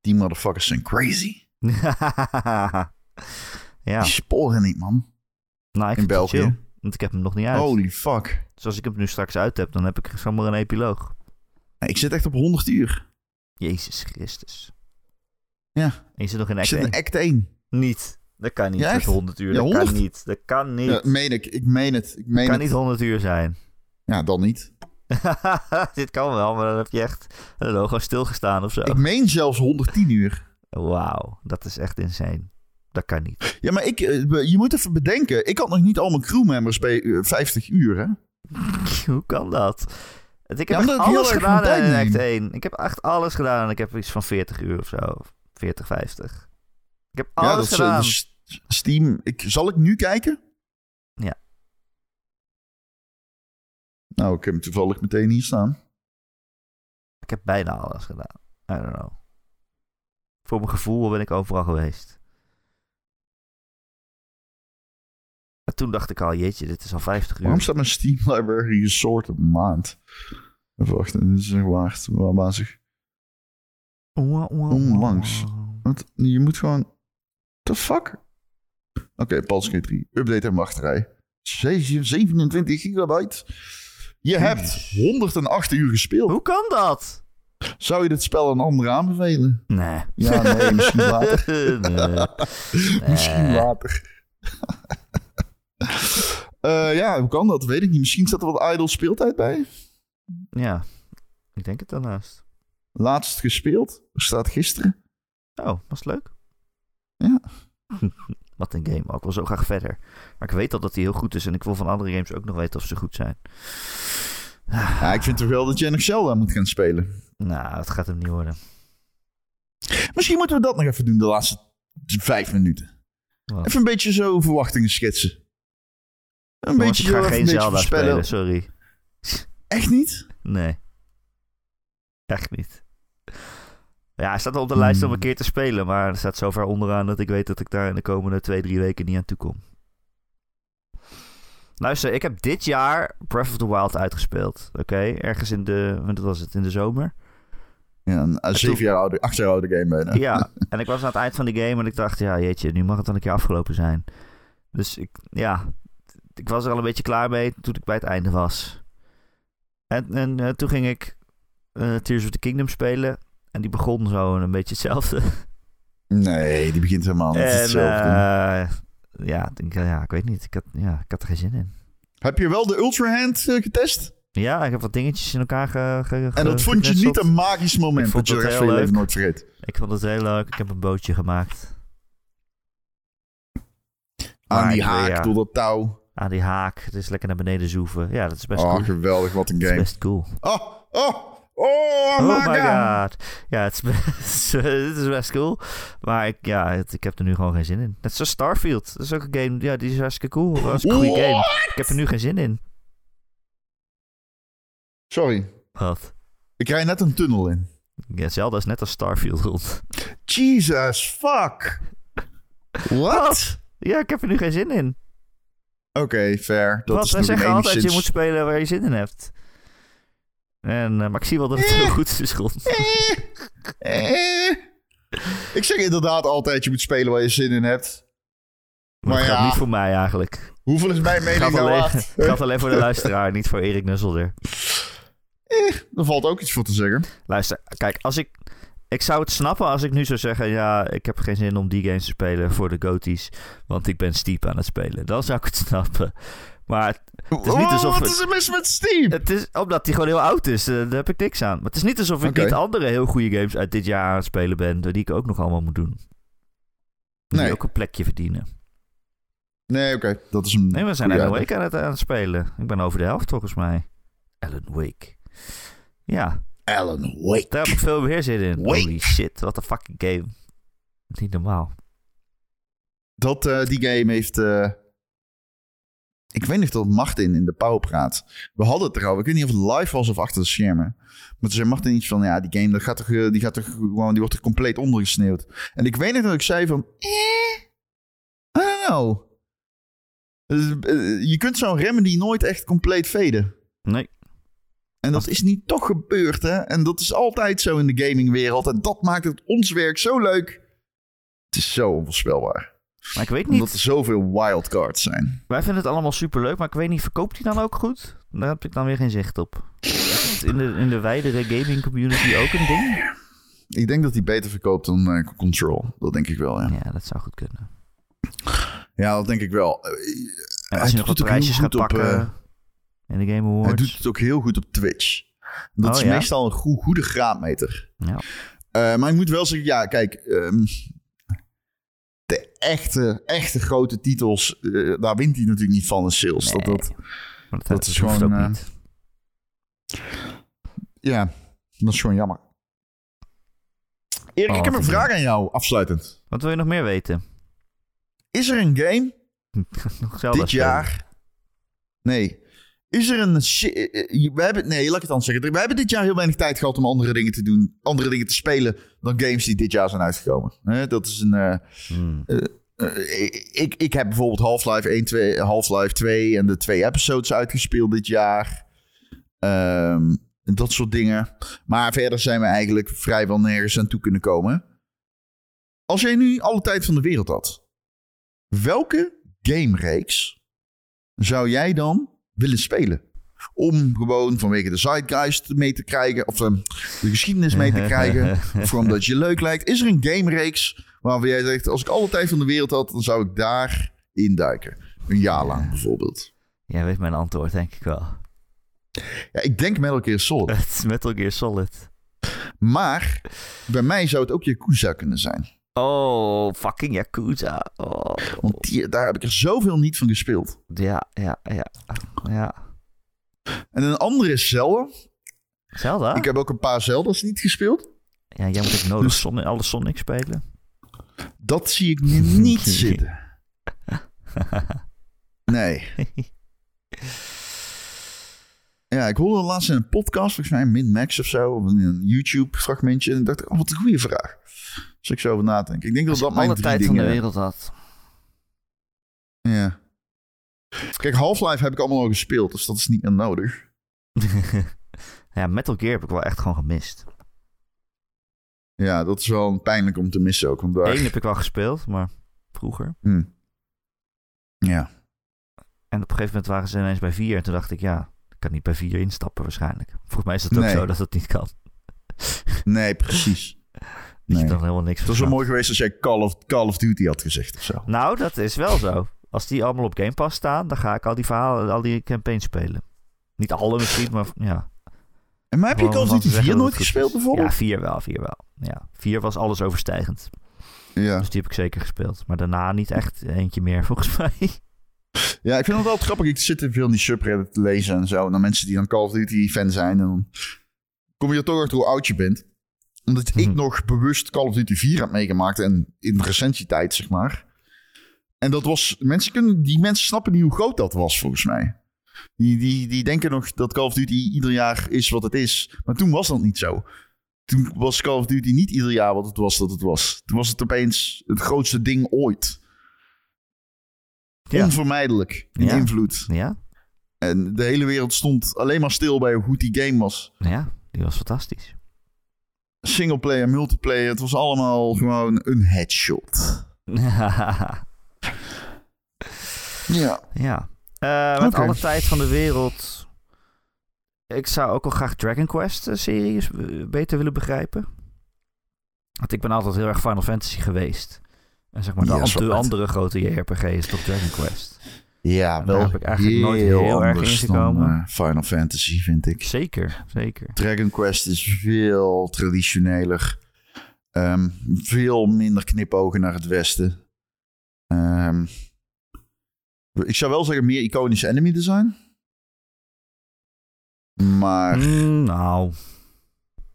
Die motherfuckers zijn crazy. ja, Die sporen niet, man. nou, ik In België. chill, want ik heb hem nog niet uit. Holy fuck. Dus als ik hem nu straks uit heb, dan heb ik zomaar een epiloog. Ik zit echt op 100 uur. Jezus Christus. Ja. En je zit nog in Ik act zit in 1? act 1. Niet. Dat kan niet Ja, met echt? 100 uur. Ja, dat 100? kan niet. Dat kan niet. Ja, meen ik. Ik meen het. Ik meen kan het. niet 100 uur zijn. Ja, dan niet. Dit kan wel, maar dan heb je echt een logo stilgestaan of zo. Ik meen zelfs 110 uur. Wauw, dat is echt insane. Dat kan niet. Ja, maar ik, eh, je moet even bedenken. Ik had nog niet al mijn crewmembers bij eh, 50 uur, hè? Hoe kan dat? Ik heb Ja, echt alles gedaan in act neem. 1. Ik heb echt alles gedaan en ik heb iets van 40 uur of zo. 40, 50. Ik heb ja, alles dat is, eh, gedaan. dus Steam. Ik, zal ik nu kijken? Ja. Nou, ik heb hem toevallig meteen hier staan. Ik heb bijna alles gedaan. I don't know. Voor mijn gevoel ben ik overal geweest. En toen dacht ik al, jeetje, dit is al 50 uur. Waarom staat mijn Steam library soort op maand? Even wachten, dit is echt bazig. Onlangs. Want je moet gewoon... The fuck? Oké, Palsky 3. Update en wachtrij. Ze- 27 gigabyte. Je hebt 108 uur gespeeld. Hoe kan dat? Zou je dit spel een ander aanbevelen? Nee. Ja, nee, misschien later. nee. Misschien later. Eh, ja, hoe kan dat? Weet ik niet. Misschien staat er wat idle speeltijd bij. Ja, ik denk het daarnaast. Laatst gespeeld. Staat gisteren. Oh, was leuk. Ja. Wat een game. Ook wel zo graag verder. Maar ik weet al dat hij heel goed is. En ik wil van andere games ook nog weten of ze goed zijn. Ja, ik vind toch wel dat jij nog Zelda moet gaan spelen. Nou, dat gaat hem niet worden. Misschien moeten we dat nog even doen de laatste vijf minuten. Wat? Even een beetje zo verwachtingen schetsen. Een Jongens, beetje ik ga geen Zelda spelen, sorry. Echt niet? Nee. Echt niet. Ja, hij staat op de lijst om Hmm. een keer te spelen. Maar er staat zo ver onderaan dat ik weet dat ik daar in de komende twee, drie weken niet aan toe kom. Luister, ik heb dit jaar Breath of the Wild uitgespeeld. Oké, ergens in de, wat was het, in de zomer. Ja, een zeven jaar oude, acht jaar oude game bijna. Ja, en ik was aan het eind van die game en ik dacht, ja jeetje, nu mag het dan een keer afgelopen zijn. Dus ik, ja, ik was er al een beetje klaar mee toen ik bij het einde was. En, en eh, toen ging ik eh, Tears of the Kingdom spelen en die begon zo een beetje hetzelfde. Nee, die begint helemaal niet en hetzelfde. eh, ja, ik denk, ja, ik weet niet, ik had, ja, ik had er geen zin in. Heb je wel de Ultra Hand eh, getest? Ja, ik heb wat dingetjes in elkaar ge, ge- En dat vond je niet een magisch moment Ik dat vond je de het rest van je heel leven leuk. nooit vergeet. Ik vond het heel leuk, ik heb een bootje gemaakt. Aan Maar die haak, ja. door dat touw. Aan die haak, het is lekker naar beneden zoeven. Ja, dat is best Oh, cool. geweldig, wat een Dat is game. best cool. Oh, oh, oh, Oh my my god. god. Ja, het is best, het is best cool. Maar ik, ja, het- ik heb er nu gewoon geen zin in. Net zoals Starfield. Dat is ook een game, ja, die is hartstikke cool. Dat is een goede game. Ik heb er nu geen zin in. Sorry, Wat? ik rij net een tunnel in. Ja, Zelda is net als Starfield rond. Jesus, fuck. What? Ja, ik heb er nu geen zin in. Oké, fair. Dat Wat? is Wij zeggen altijd, je enigszins- moet spelen waar je zin in hebt. En, eh, maar ik zie wel dat het heel goed is rond. Eh. Ik zeg inderdaad altijd, je moet spelen waar je zin in hebt. Maar Maar het gaat ja. niet voor mij eigenlijk. Hoeveel is mijn mening gaat, nou alleen, waard? gaat alleen voor de luisteraar, niet voor Erik Nusselder. Eh, er valt ook iets voor te zeggen. Luister, kijk, als ik... Ik zou het snappen als ik nu zou zeggen... Ja, ik heb geen zin om die games te spelen voor de goties. Want ik ben Steep aan het spelen. Dan zou ik het snappen. Maar het, is niet Oh, alsof wat het- is er mis met Steam? het is omdat die gewoon heel oud is. eh, daar heb ik niks aan. Maar het is niet alsof ik Oké. niet andere heel goede games uit dit jaar aan het spelen ben. Die ik ook nog allemaal moet doen. Die Nee. ook een plekje verdienen. Nee, oké. Dat is een Nee, we zijn Alan. Wake aan het, aan het spelen. Ik ben over de helft volgens mij. Alan Wake. Ja, Alan Wake. daar heb ik veel meer zin in. Wake. Holy shit, wat een fucking game. Niet normaal. Dat, eh, die game heeft... eh, ik weet niet of Martin in de pauw praat. We hadden het erover. Ik weet niet of het live was of achter de schermen. Maar toen zei Martin iets van, ja, die game dat gaat toch, eh, die gaat toch gewoon, die wordt er compleet ondergesneeuwd. En ik weet niet dat ik zei van, eh, I don't know. Dus, eh, Je kunt zo'n remedy nooit echt compleet veden. Nee. En dat is niet toch gebeurd, hè? En dat is altijd zo in de gamingwereld. En dat maakt het ons werk zo leuk. Het is zo onvoorspelbaar. Maar ik weet Omdat niet. er zoveel wildcards zijn. Wij vinden het allemaal superleuk, maar ik weet niet, verkoopt hij dan ook goed? Daar heb ik dan weer geen zicht op. Is in de, in de wijdere gaming community ook een ding? Ik denk dat hij beter verkoopt dan eh, Control. Dat denk ik wel, ja. Ja, dat zou goed kunnen. Ja, dat denk ik wel. En hij als je nog wat prijsjes gaat goed op, pakken eh, in de Game Awards. Hij doet het ook heel goed op Twitch. Dat Oh, is ja? meestal een goe- goede graadmeter. Ja. Eh, maar ik moet wel zeggen, ja, kijk. ehm, echte, echte grote titels, eh, daar wint hij natuurlijk niet van in sales. Nee. Dat, dat, dat, dat is gewoon, eh, niet. ja, dat is gewoon jammer. Erik, Oh, ik heb een vraag aan jou, afsluitend. Wat wil je nog meer weten? Is er een game dit jaar. Nee. Is er een. eh, eh, We hebben, nee, laat ik het anders zeggen. We hebben dit jaar heel weinig tijd gehad om andere dingen te doen. Andere dingen te spelen. dan games die dit jaar zijn uitgekomen. Dat is een. eh, Hmm. ik, ik heb bijvoorbeeld Half-Life 1, 2, Half-Life 2 en de twee episodes uitgespeeld dit jaar. Ehm, dat soort dingen. Maar verder zijn we eigenlijk vrijwel nergens aan toe kunnen komen. Als jij nu alle tijd van de wereld had, welke gamereeks zou jij dan willen spelen? Om gewoon vanwege de zeitgeist mee te krijgen, of ehm, de geschiedenis mee te krijgen, of omdat je leuk lijkt. Is er een gamereeks waarvan jij zegt, als ik alle tijd van de wereld had, dan zou ik daar induiken? Een jaar lang bijvoorbeeld. Jij weet mijn antwoord, denk ik wel. Ja, ik denk Metal Gear Solid. Het is Metal Gear Solid. Maar bij mij zou het ook Yakuza kunnen zijn. Oh, fucking Yakuza. Oh. Want die, daar heb ik er zoveel niet van gespeeld. Ja, ja, ja. Ja. En een andere is Zelda. Zelda? Ik heb ook een paar Zelda's niet gespeeld. Ja, jij moet ook nodig Dus- Sonic, alle Sonic spelen. Dat zie ik nu niet zitten. Nee. Ja, ik hoorde laatst in een podcast, volgens mij Min Max of zo, of een YouTube-fragmentje. En dacht ik, oh, wat een goede vraag. Dus ik zo over nadenken. Ik denk dat Als dat mijn alle drie tijd van dingen... de wereld had. Ja. Kijk, Half-Life heb ik allemaal al gespeeld, dus dat is niet meer nodig. ja, Metal Gear heb ik wel echt gewoon gemist. Ja, dat is wel pijnlijk om te missen ook. Want daar... Eén heb ik wel gespeeld, maar vroeger. Hm. Ja. En op een gegeven moment waren ze ineens bij vier. En toen dacht ik, ja, ik kan niet bij vier instappen waarschijnlijk. Volgens mij is het ook Nee. zo dat het niet kan. Nee, precies. Dat Nee. je dan helemaal niks Het was wel mooi geweest als jij Call of, Call of Duty had gezegd of zo. Nou, dat is wel zo. Als die allemaal op Game Pass staan, dan ga ik al die verhalen, al die campagnes spelen. Niet alle misschien, maar ja. En maar heb je Call of Duty 4 dat nooit gespeeld bijvoorbeeld? Ja, vier wel, vier wel. Ja, vier was alles overstijgend. Ja. Dus die heb ik zeker gespeeld. Maar daarna niet echt eentje meer, volgens mij. ja, ik vind het wel grappig. Ik zit er veel in die subreddit te lezen en zo. Naar mensen die dan Call of Duty fan zijn. En dan kom je er toch achter hoe oud je bent. Omdat ik Mhm. nog bewust Call of Duty 4 heb meegemaakt. En in de recensietijd, zeg maar. En dat was... Mensen kunnen, die mensen snappen niet hoe groot dat was, volgens mij. Die, die, die denken nog dat Call of Duty ieder jaar is wat het is. Maar toen was dat niet zo. Toen was Call of Duty niet ieder jaar wat het was dat het was. Toen was het opeens het grootste ding ooit. Ja. Onvermijdelijk in Ja. invloed. Ja, En de hele wereld stond alleen maar stil bij hoe goed die game was. ja die was fantastisch. Singleplayer, multiplayer, het was allemaal gewoon een headshot. Ja. ja. Eh, met alle tijd van de wereld. Ik zou ook wel graag Dragon Quest eh, eh, beter willen begrijpen. Want ik ben altijd heel erg Final Fantasy geweest. En zeg maar de, Ja, de andere grote JRPG is toch Dragon Quest. Ja, Daar wel heb ik eigenlijk nooit heel erg ingekomen. dan, eh, Final Fantasy, vind ik. Zeker, zeker. Dragon Quest is veel traditioneler. Ehm, veel minder knipogen naar het westen. Ehm, ik zou wel zeggen meer iconisch enemy design. Maar Mm, nou,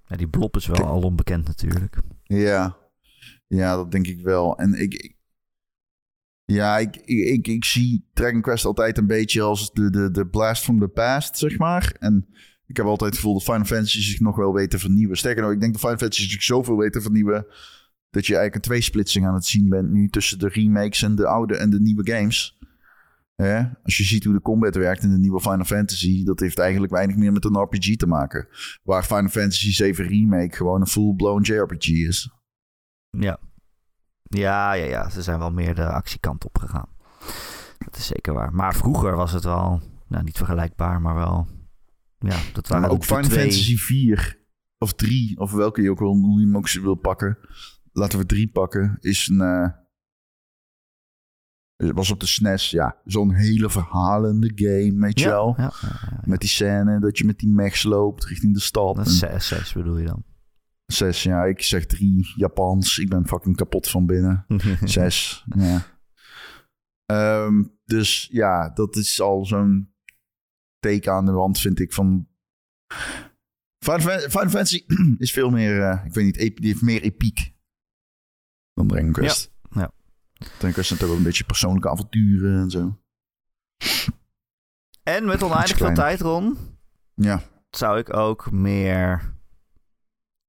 ja, die blob is wel al onbekend natuurlijk. ja, ja, dat denk ik wel. En ik, Ja, ik, ik, zie Dragon Quest altijd een beetje als de, de, de blast from the past, zeg maar. En ik heb altijd het gevoel dat Final Fantasy zich nog wel weten vernieuwen. Sterker nog, ik denk dat Final Fantasy zich zoveel weten vernieuwen... dat je eigenlijk een tweesplitsing aan het zien bent nu tussen de remakes en de oude en de nieuwe games. Als je ziet hoe de combat werkt in de nieuwe Final Fantasy... dat heeft eigenlijk weinig meer met een RPG te maken. Waar Final Fantasy 7 Remake gewoon een full-blown JRPG is. Ja. Ja, ja, ja. Ze zijn wel meer de actiekant op gegaan. Dat is zeker waar. Maar vroeger was het wel, nou niet vergelijkbaar, maar wel. Ja, dat waren Maar ook Final twee- Fantasy 4 of 3, of welke je ook wil, hoe je hem ook wil pakken. Laten we 3 pakken. Is een. het was op de SNES, ja. Zo'n hele verhalende game, weet je Ja, wel. ja, ja. Met die scène dat je met die mechs loopt richting de stad. Dat is zes, zes bedoel je dan? Zes, ja. Ik zeg drie. Japans. Ik ben fucking kapot van binnen. Zes, ja. Ehm, dus ja, dat is al zo'n teken aan de wand, vind ik, van... Final, Fan- Final Fantasy is veel meer, eh, ik weet niet, die heeft meer epiek dan Dragon Quest. ja. Dragon Quest toch wel een beetje persoonlijke avonturen en zo. En met oneindig veel tijd, Ron, Ja, zou ik ook meer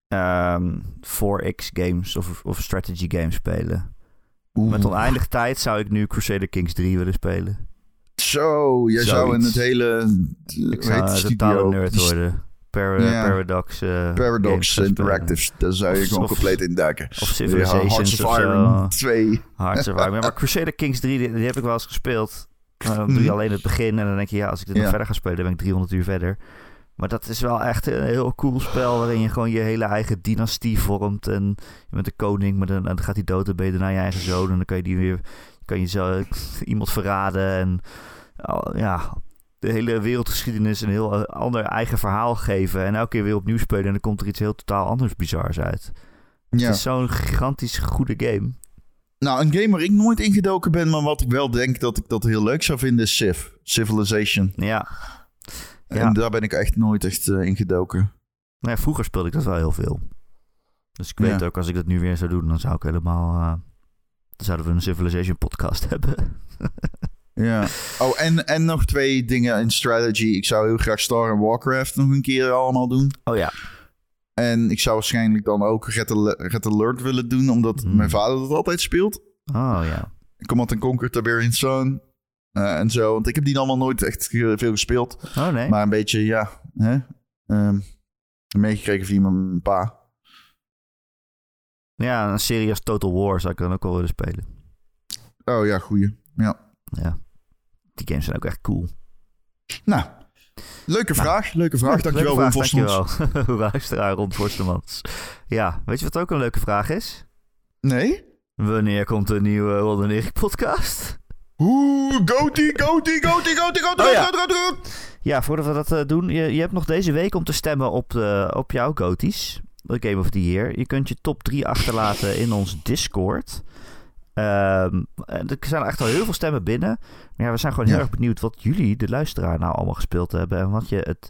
ehm 4X games of, of strategy games spelen. Oeh. Met oneindig tijd zou ik nu Crusader Kings 3 willen spelen. Zo, jij zou in het hele... Ik hoe heet zou een totale nerd st- worden. Par-. Paradox. eh, games Paradox. Interactives. Daar zou je Of- gewoon compleet in duiken. Of Civilizations Hearts of. Iron 2. Hearts of Iron. Ja, maar Crusader Kings 3, die, die heb ik wel eens gespeeld. Maar dan doe je Mhm. alleen het begin en dan denk je, ja, als ik dit nog verder ga spelen, dan ben ik 300 uur verder. Maar dat is wel echt een heel cool spel waarin je gewoon je hele eigen dynastie vormt. En je bent de koning, maar dan, dan gaat hij dood, dan ben je daarna je eigen zoon. En dan kan je die weer, kan je zo iemand verraden. En oh, ja, de hele wereldgeschiedenis een heel ander eigen verhaal geven. En elke keer weer opnieuw spelen en dan komt er iets heel totaal anders bizars uit. Ja. Het is zo'n gigantisch goede game. Nou, een game waar ik nooit ingedoken ben, maar wat ik wel denk dat ik dat heel leuk zou vinden, is Civ. Civilization. Ja, Ja. En daar ben ik echt nooit echt eh, ingedoken. Nou ja, vroeger speelde ik dat wel heel veel. Dus ik Ja. weet ook, als ik dat nu weer zou doen, dan zou ik helemaal... eh, dan zouden we een Civilization podcast hebben. Ja. Oh, en, en nog twee dingen in strategy. Ik zou heel graag Star en Warcraft nog een keer allemaal doen. Oh ja. En ik zou waarschijnlijk dan ook Red, Al- Red Alert willen doen, omdat Hmm. mijn vader dat altijd speelt. Oh ja. Command Conquer, Tiberian Sun eh, en zo. Want ik heb die allemaal nooit echt veel gespeeld. Oh nee. Maar een beetje, ja, hè, ehm, meegekregen via mijn pa. Ja, een serie als Total War zou ik dan ook wel willen spelen. Oh ja, goeie. Ja. Ja. Die games zijn ook echt cool. Nou, leuke vraag. Leuke vraag. Dankjewel, Leuke Ron vraag, Vosmans. Dankjewel, luisteraar Ron Forstemans. Ja, weet je wat ook een leuke vraag is? Nee? Wanneer komt een nieuwe Ron en Erik podcast? Oeh, goatie, goatie, goatie, goatie, goatie, Oh ja. goatie. Ja, voordat we dat eh, doen, je, je hebt nog deze week om te stemmen op, de, op jouw goties. De Game of the Year. Je kunt je top 3 achterlaten in ons Discord. En er zijn echt al heel veel stemmen binnen. Maar ja, we zijn gewoon heel Ja. erg benieuwd wat jullie, de luisteraar, nou allemaal gespeeld hebben. En wat je het,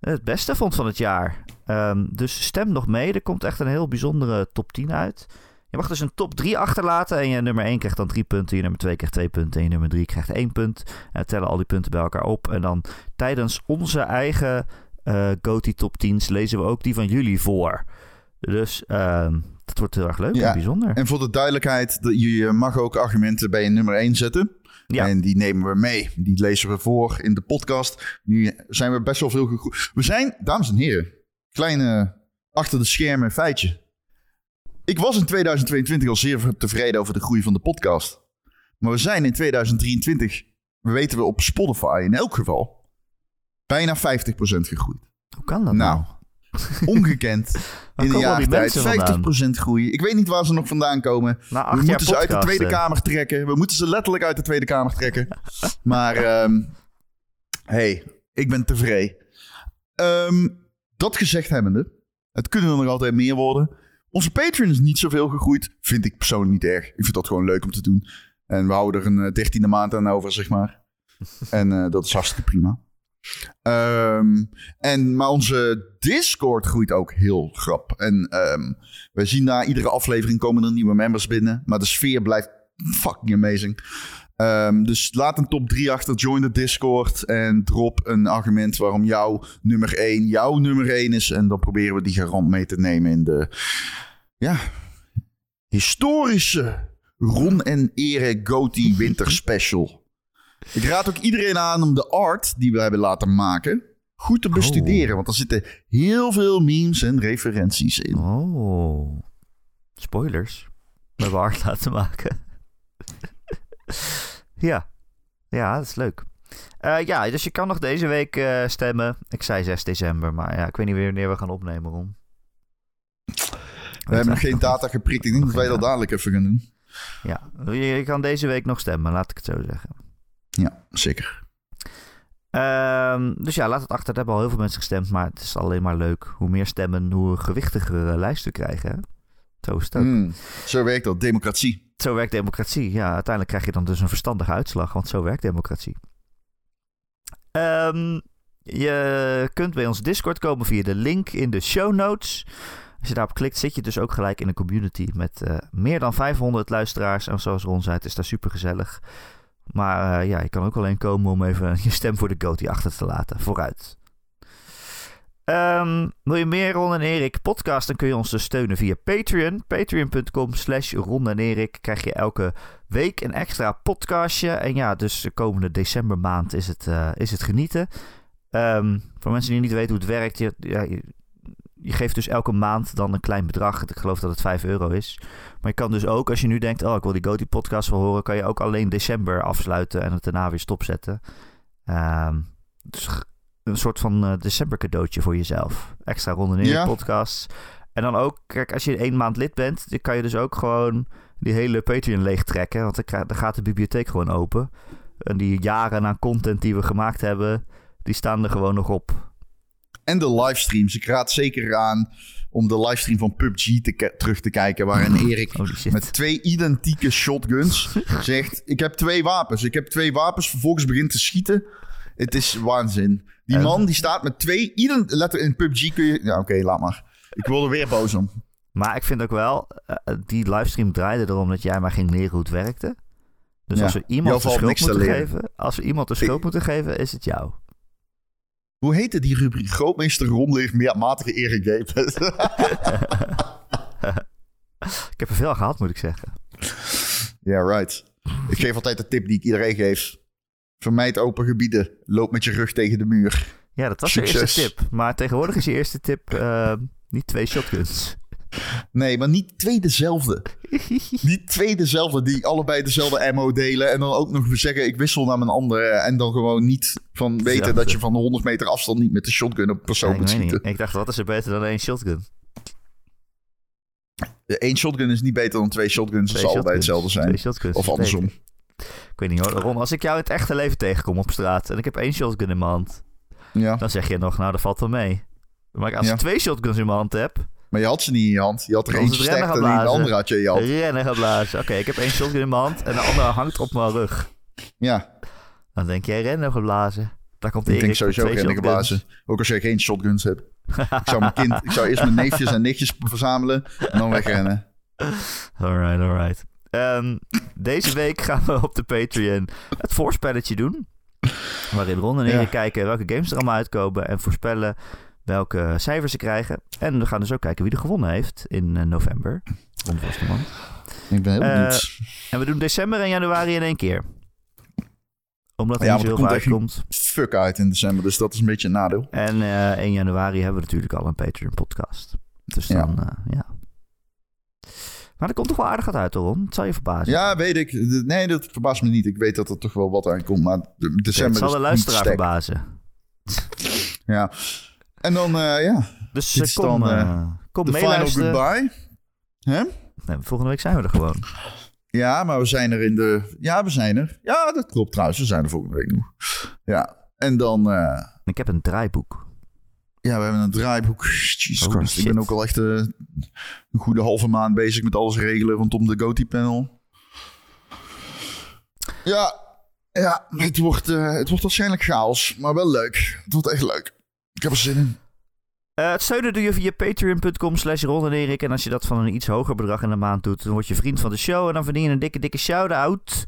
het beste vond van het jaar. Ehm, dus stem nog mee. Er komt echt een heel bijzondere top 10 uit. Je mag dus een top 3 achterlaten. En je nummer 1 krijgt dan 3 punten. Je nummer 2 krijgt 2 punten. En je nummer 3 krijgt 1 punt. En we tellen al die punten bij elkaar op. En dan tijdens onze eigen eh GOTY top 10's lezen we ook die van jullie voor. Dus ehm, dat wordt heel erg leuk Ja. en bijzonder. En voor de duidelijkheid, de- je mag ook argumenten bij je nummer 1 zetten. Ja. En die nemen we mee. Die lezen we voor in de podcast. Nu zijn we best wel veel gegroeid. We zijn, dames en heren, kleine achter de schermen feitje. Ik was in 2022 al zeer tevreden over de groei van de podcast. Maar we zijn in 2023, weten we op Spotify in elk geval, bijna 50% gegroeid. Hoe kan dat Nou, ongekend. In tijd mensen 50% groei. Ik weet niet waar ze nog vandaan komen. We moeten ze uit de. Tweede Kamer trekken. We moeten ze letterlijk uit de Tweede Kamer trekken. maar ehm hey, ik ben tevreden. Ehm, dat gezegd hebbende, het kunnen er nog altijd meer worden. Onze Patreon is niet zoveel gegroeid. Vind ik persoonlijk niet erg. Ik vind dat gewoon leuk om te doen. En we houden er een eh, dertiende maand aan over, zeg maar. en eh, dat is hartstikke prima. Ehm, en, maar onze Discord groeit ook heel grap. En ehm, we zien na iedere aflevering komen er nieuwe members binnen. Maar de sfeer blijft fucking amazing. Ehm, dus laat een top 3 achter, join de Discord en drop een argument waarom jouw nummer 1 jouw nummer 1 is. En dan proberen we die garant mee te nemen in de ja, historische Ron en Erik Goatee Winter Special. Ik raad ook iedereen aan om de art die we hebben laten maken goed te bestuderen. Want er zitten heel veel memes en referenties in. Oh. Spoilers. We hebben hard laten maken. ja. Ja, dat is leuk. Eh, ja, dus je kan nog deze week eh, stemmen. Ik zei 6 december, maar ja, ik weet niet wanneer we gaan opnemen, Ron. We hebben nog geen data geprikt. Ik denk dat wij dat dadelijk even gaan doen. Ja, je, kan deze week nog stemmen, laat ik het zo zeggen. Ja, zeker. Ehm, dus ja, laat het achter. Er hebben al heel veel mensen gestemd, maar het is alleen maar leuk. Hoe meer stemmen, hoe gewichtigere lijsten krijgen. Hè? Zo is het ook. Mm, zo werkt dat, democratie. Zo werkt democratie. Ja, uiteindelijk krijg je dan dus een verstandige uitslag, want zo werkt democratie. Ehm, je kunt bij ons Discord komen via de link in de show notes. Als je daarop klikt, zit je dus ook gelijk in een community met eh, meer dan 500 luisteraars. En zoals Ron zei, het is daar super gezellig. Maar eh, ja, je kan ook alleen komen om even je stem voor de Goatee achter te laten. Vooruit. Ehm, wil je meer Ron en Erik podcast, dan kun je ons dus steunen via Patreon. Patreon.com slash Ron en Erik krijg je elke week een extra podcastje. En ja, dus de komende decembermaand is het, eh, is het genieten. Ehm, voor mensen die niet weten hoe het werkt, je, ja, je, geeft dus elke maand dan een klein bedrag. Ik geloof dat het 5 euro is. Maar je kan dus ook, als je nu denkt, oh, ik wil die Goatee podcast wel horen, kan je ook alleen december afsluiten en het daarna weer stopzetten. Ehm, dus een soort van eh, december cadeautje voor jezelf. Extra ronde in Ja. podcasts. En dan ook, kijk, als je één maand lid bent, dan kan je dus ook gewoon die hele Patreon leegtrekken. Want dan, gaat de bibliotheek gewoon open. En die jaren aan content die we gemaakt hebben, die staan er gewoon nog op. En de livestreams. Ik raad zeker aan om de livestream van PUBG te terug te kijken. Waarin Erik met twee identieke shotguns zegt: Ik heb twee wapens. Ik heb twee wapens. Vervolgens begint te schieten. Het is waanzin. Die En- man die staat met twee. ident- Letter in PUBG kun je. Ja, oké, laat maar. Ik word er weer boos om. Maar ik vind ook wel, eh, die livestream draaide erom dat jij maar ging leren hoe het werkte. Dus Ja, als we iemand de schuld moeten geven, als we iemand de schuld Ik- moeten geven, is het jou. Hoe heette die rubriek? Grootmeester Ron leert meer matige Erik. Ik heb er veel aan gehad, moet ik zeggen. Ja, right. Ik geef altijd de tip die ik iedereen geef. Vermijd open gebieden. Loop met je rug tegen de muur. Ja, dat was Succes. je eerste tip. Maar tegenwoordig is je eerste tip eh, niet twee shotguns. Nee, maar niet twee dezelfde. Niet twee dezelfde die allebei dezelfde ammo delen. En dan ook nog zeggen ik wissel naar mijn andere. En dan gewoon niet van weten dat je van de 100 meter afstand niet met de shotgun op persoon Ja, ik, moet schieten. ik dacht, wat is er beter dan één shotgun? Eén shotgun is niet beter dan twee shotguns. Twee Het zal allebei shotguns. hetzelfde zijn. Of andersom. beter. Ik weet niet hoor, Ron, als ik jou in het echte leven tegenkom op straat en ik heb één shotgun in mijn hand, Ja. dan zeg je nog, nou, dat valt wel mee. Maar als Ja. ik twee shotguns in mijn hand heb, Maar je had ze niet in je hand. Je had er eentje sterker gaan en de blazen. andere had je in je hand. rennen gaan blazen. Oké, ik heb één shotgun in mijn hand en de andere hangt op mijn rug. Ja, Dan denk jij rennen geblazen. Daar komt ik Erik denk sowieso rennen shotguns. geblazen. Ook als je geen shotguns hebt. ik, zou mijn kind, ik zou eerst mijn neefjes en nichtjes verzamelen en dan wegrennen. Alright, alright. Ehm, deze week gaan we op de Patreon het voorspelletje doen. Waarin Ron en Ja. Erik kijken welke games er allemaal uitkomen en voorspellen welke cijfers ze krijgen. En we gaan dus ook kijken wie er gewonnen heeft in eh, november. Ron Vasteman. Ik ben heel Eh. En we doen december en januari in één keer. Omdat er Ja, niet zo want heel veel komt echt uitkomt. Fuck uit in december, dus dat is een beetje een nadeel. En eh 1 januari hebben we natuurlijk al een Patreon podcast. Dus Ja. dan, ja. Maar er komt toch wel aardig wat uit, Ron. Het zal je verbazen. Ja, weet ik. Nee, dat verbaast me niet. Ik weet dat er toch wel wat aankomt, maar de- het december zal de luisteraar verbazen. Ja. En dan, eh, ja, Dus Dit kom, dan, eh, kom de final goodbye. Hè? Nee, volgende week zijn we er gewoon. Ja, maar we zijn er in de... Ja, we zijn er. Ja, dat klopt trouwens. We zijn er volgende week nog. Ja, en dan... eh, Ik heb een draaiboek. Ja, we hebben een draaiboek. Jesus Holy Christ. Ik ben ook al echt eh, een goede halve maand bezig met alles regelen rondom de Goatee-panel. Ja, ja het, wordt, eh, het wordt waarschijnlijk chaos, maar wel leuk. Het wordt echt leuk. Ik heb er zin in. Eh, het steunen doe je via patreon.com slash Ron en Erik. En als je dat van een iets hoger bedrag in de maand doet, dan word je vriend van de show. En dan verdien je een dikke, dikke shout-out.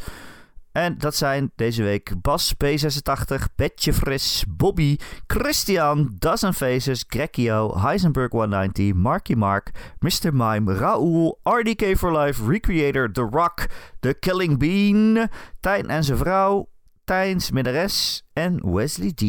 En dat zijn deze week Bas P86, Betje Fris, Bobby, Christian, Dozen Faces, Grekio, Heisenberg 190, Marky Mark, Mr. Mime, Raoul, RDK for Life, Recreator, The Rock, The Killing Bean, Tijn en zijn vrouw, Tijns Midderes en Wesley D.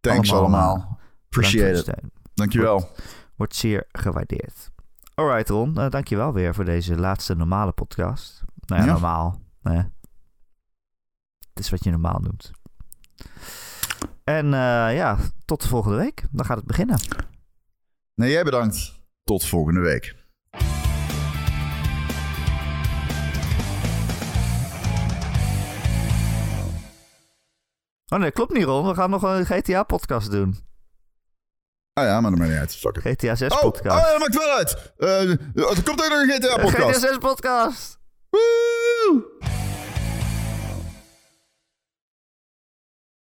Thanks allemaal. Appreciate it. Dankjewel. Wordt zeer gewaardeerd. Alright Ron, uh, dankjewel weer voor deze laatste normale podcast. Nou ja, Ja. normaal. Nee. Het is wat je normaal noemt. En eh, ja, tot de volgende week. Dan gaat het beginnen. Nee, jij bedankt. Tot volgende week. Oh nee, klopt niet Ron. We gaan nog een GTA-podcast doen. Ah ja, maar dat maakt niet uit. Fuck it. GTA Oh, 6-podcast. oh, dat maakt wel uit. Eh, er komt ook nog een GTA-podcast. GTA 6-podcast! Woe!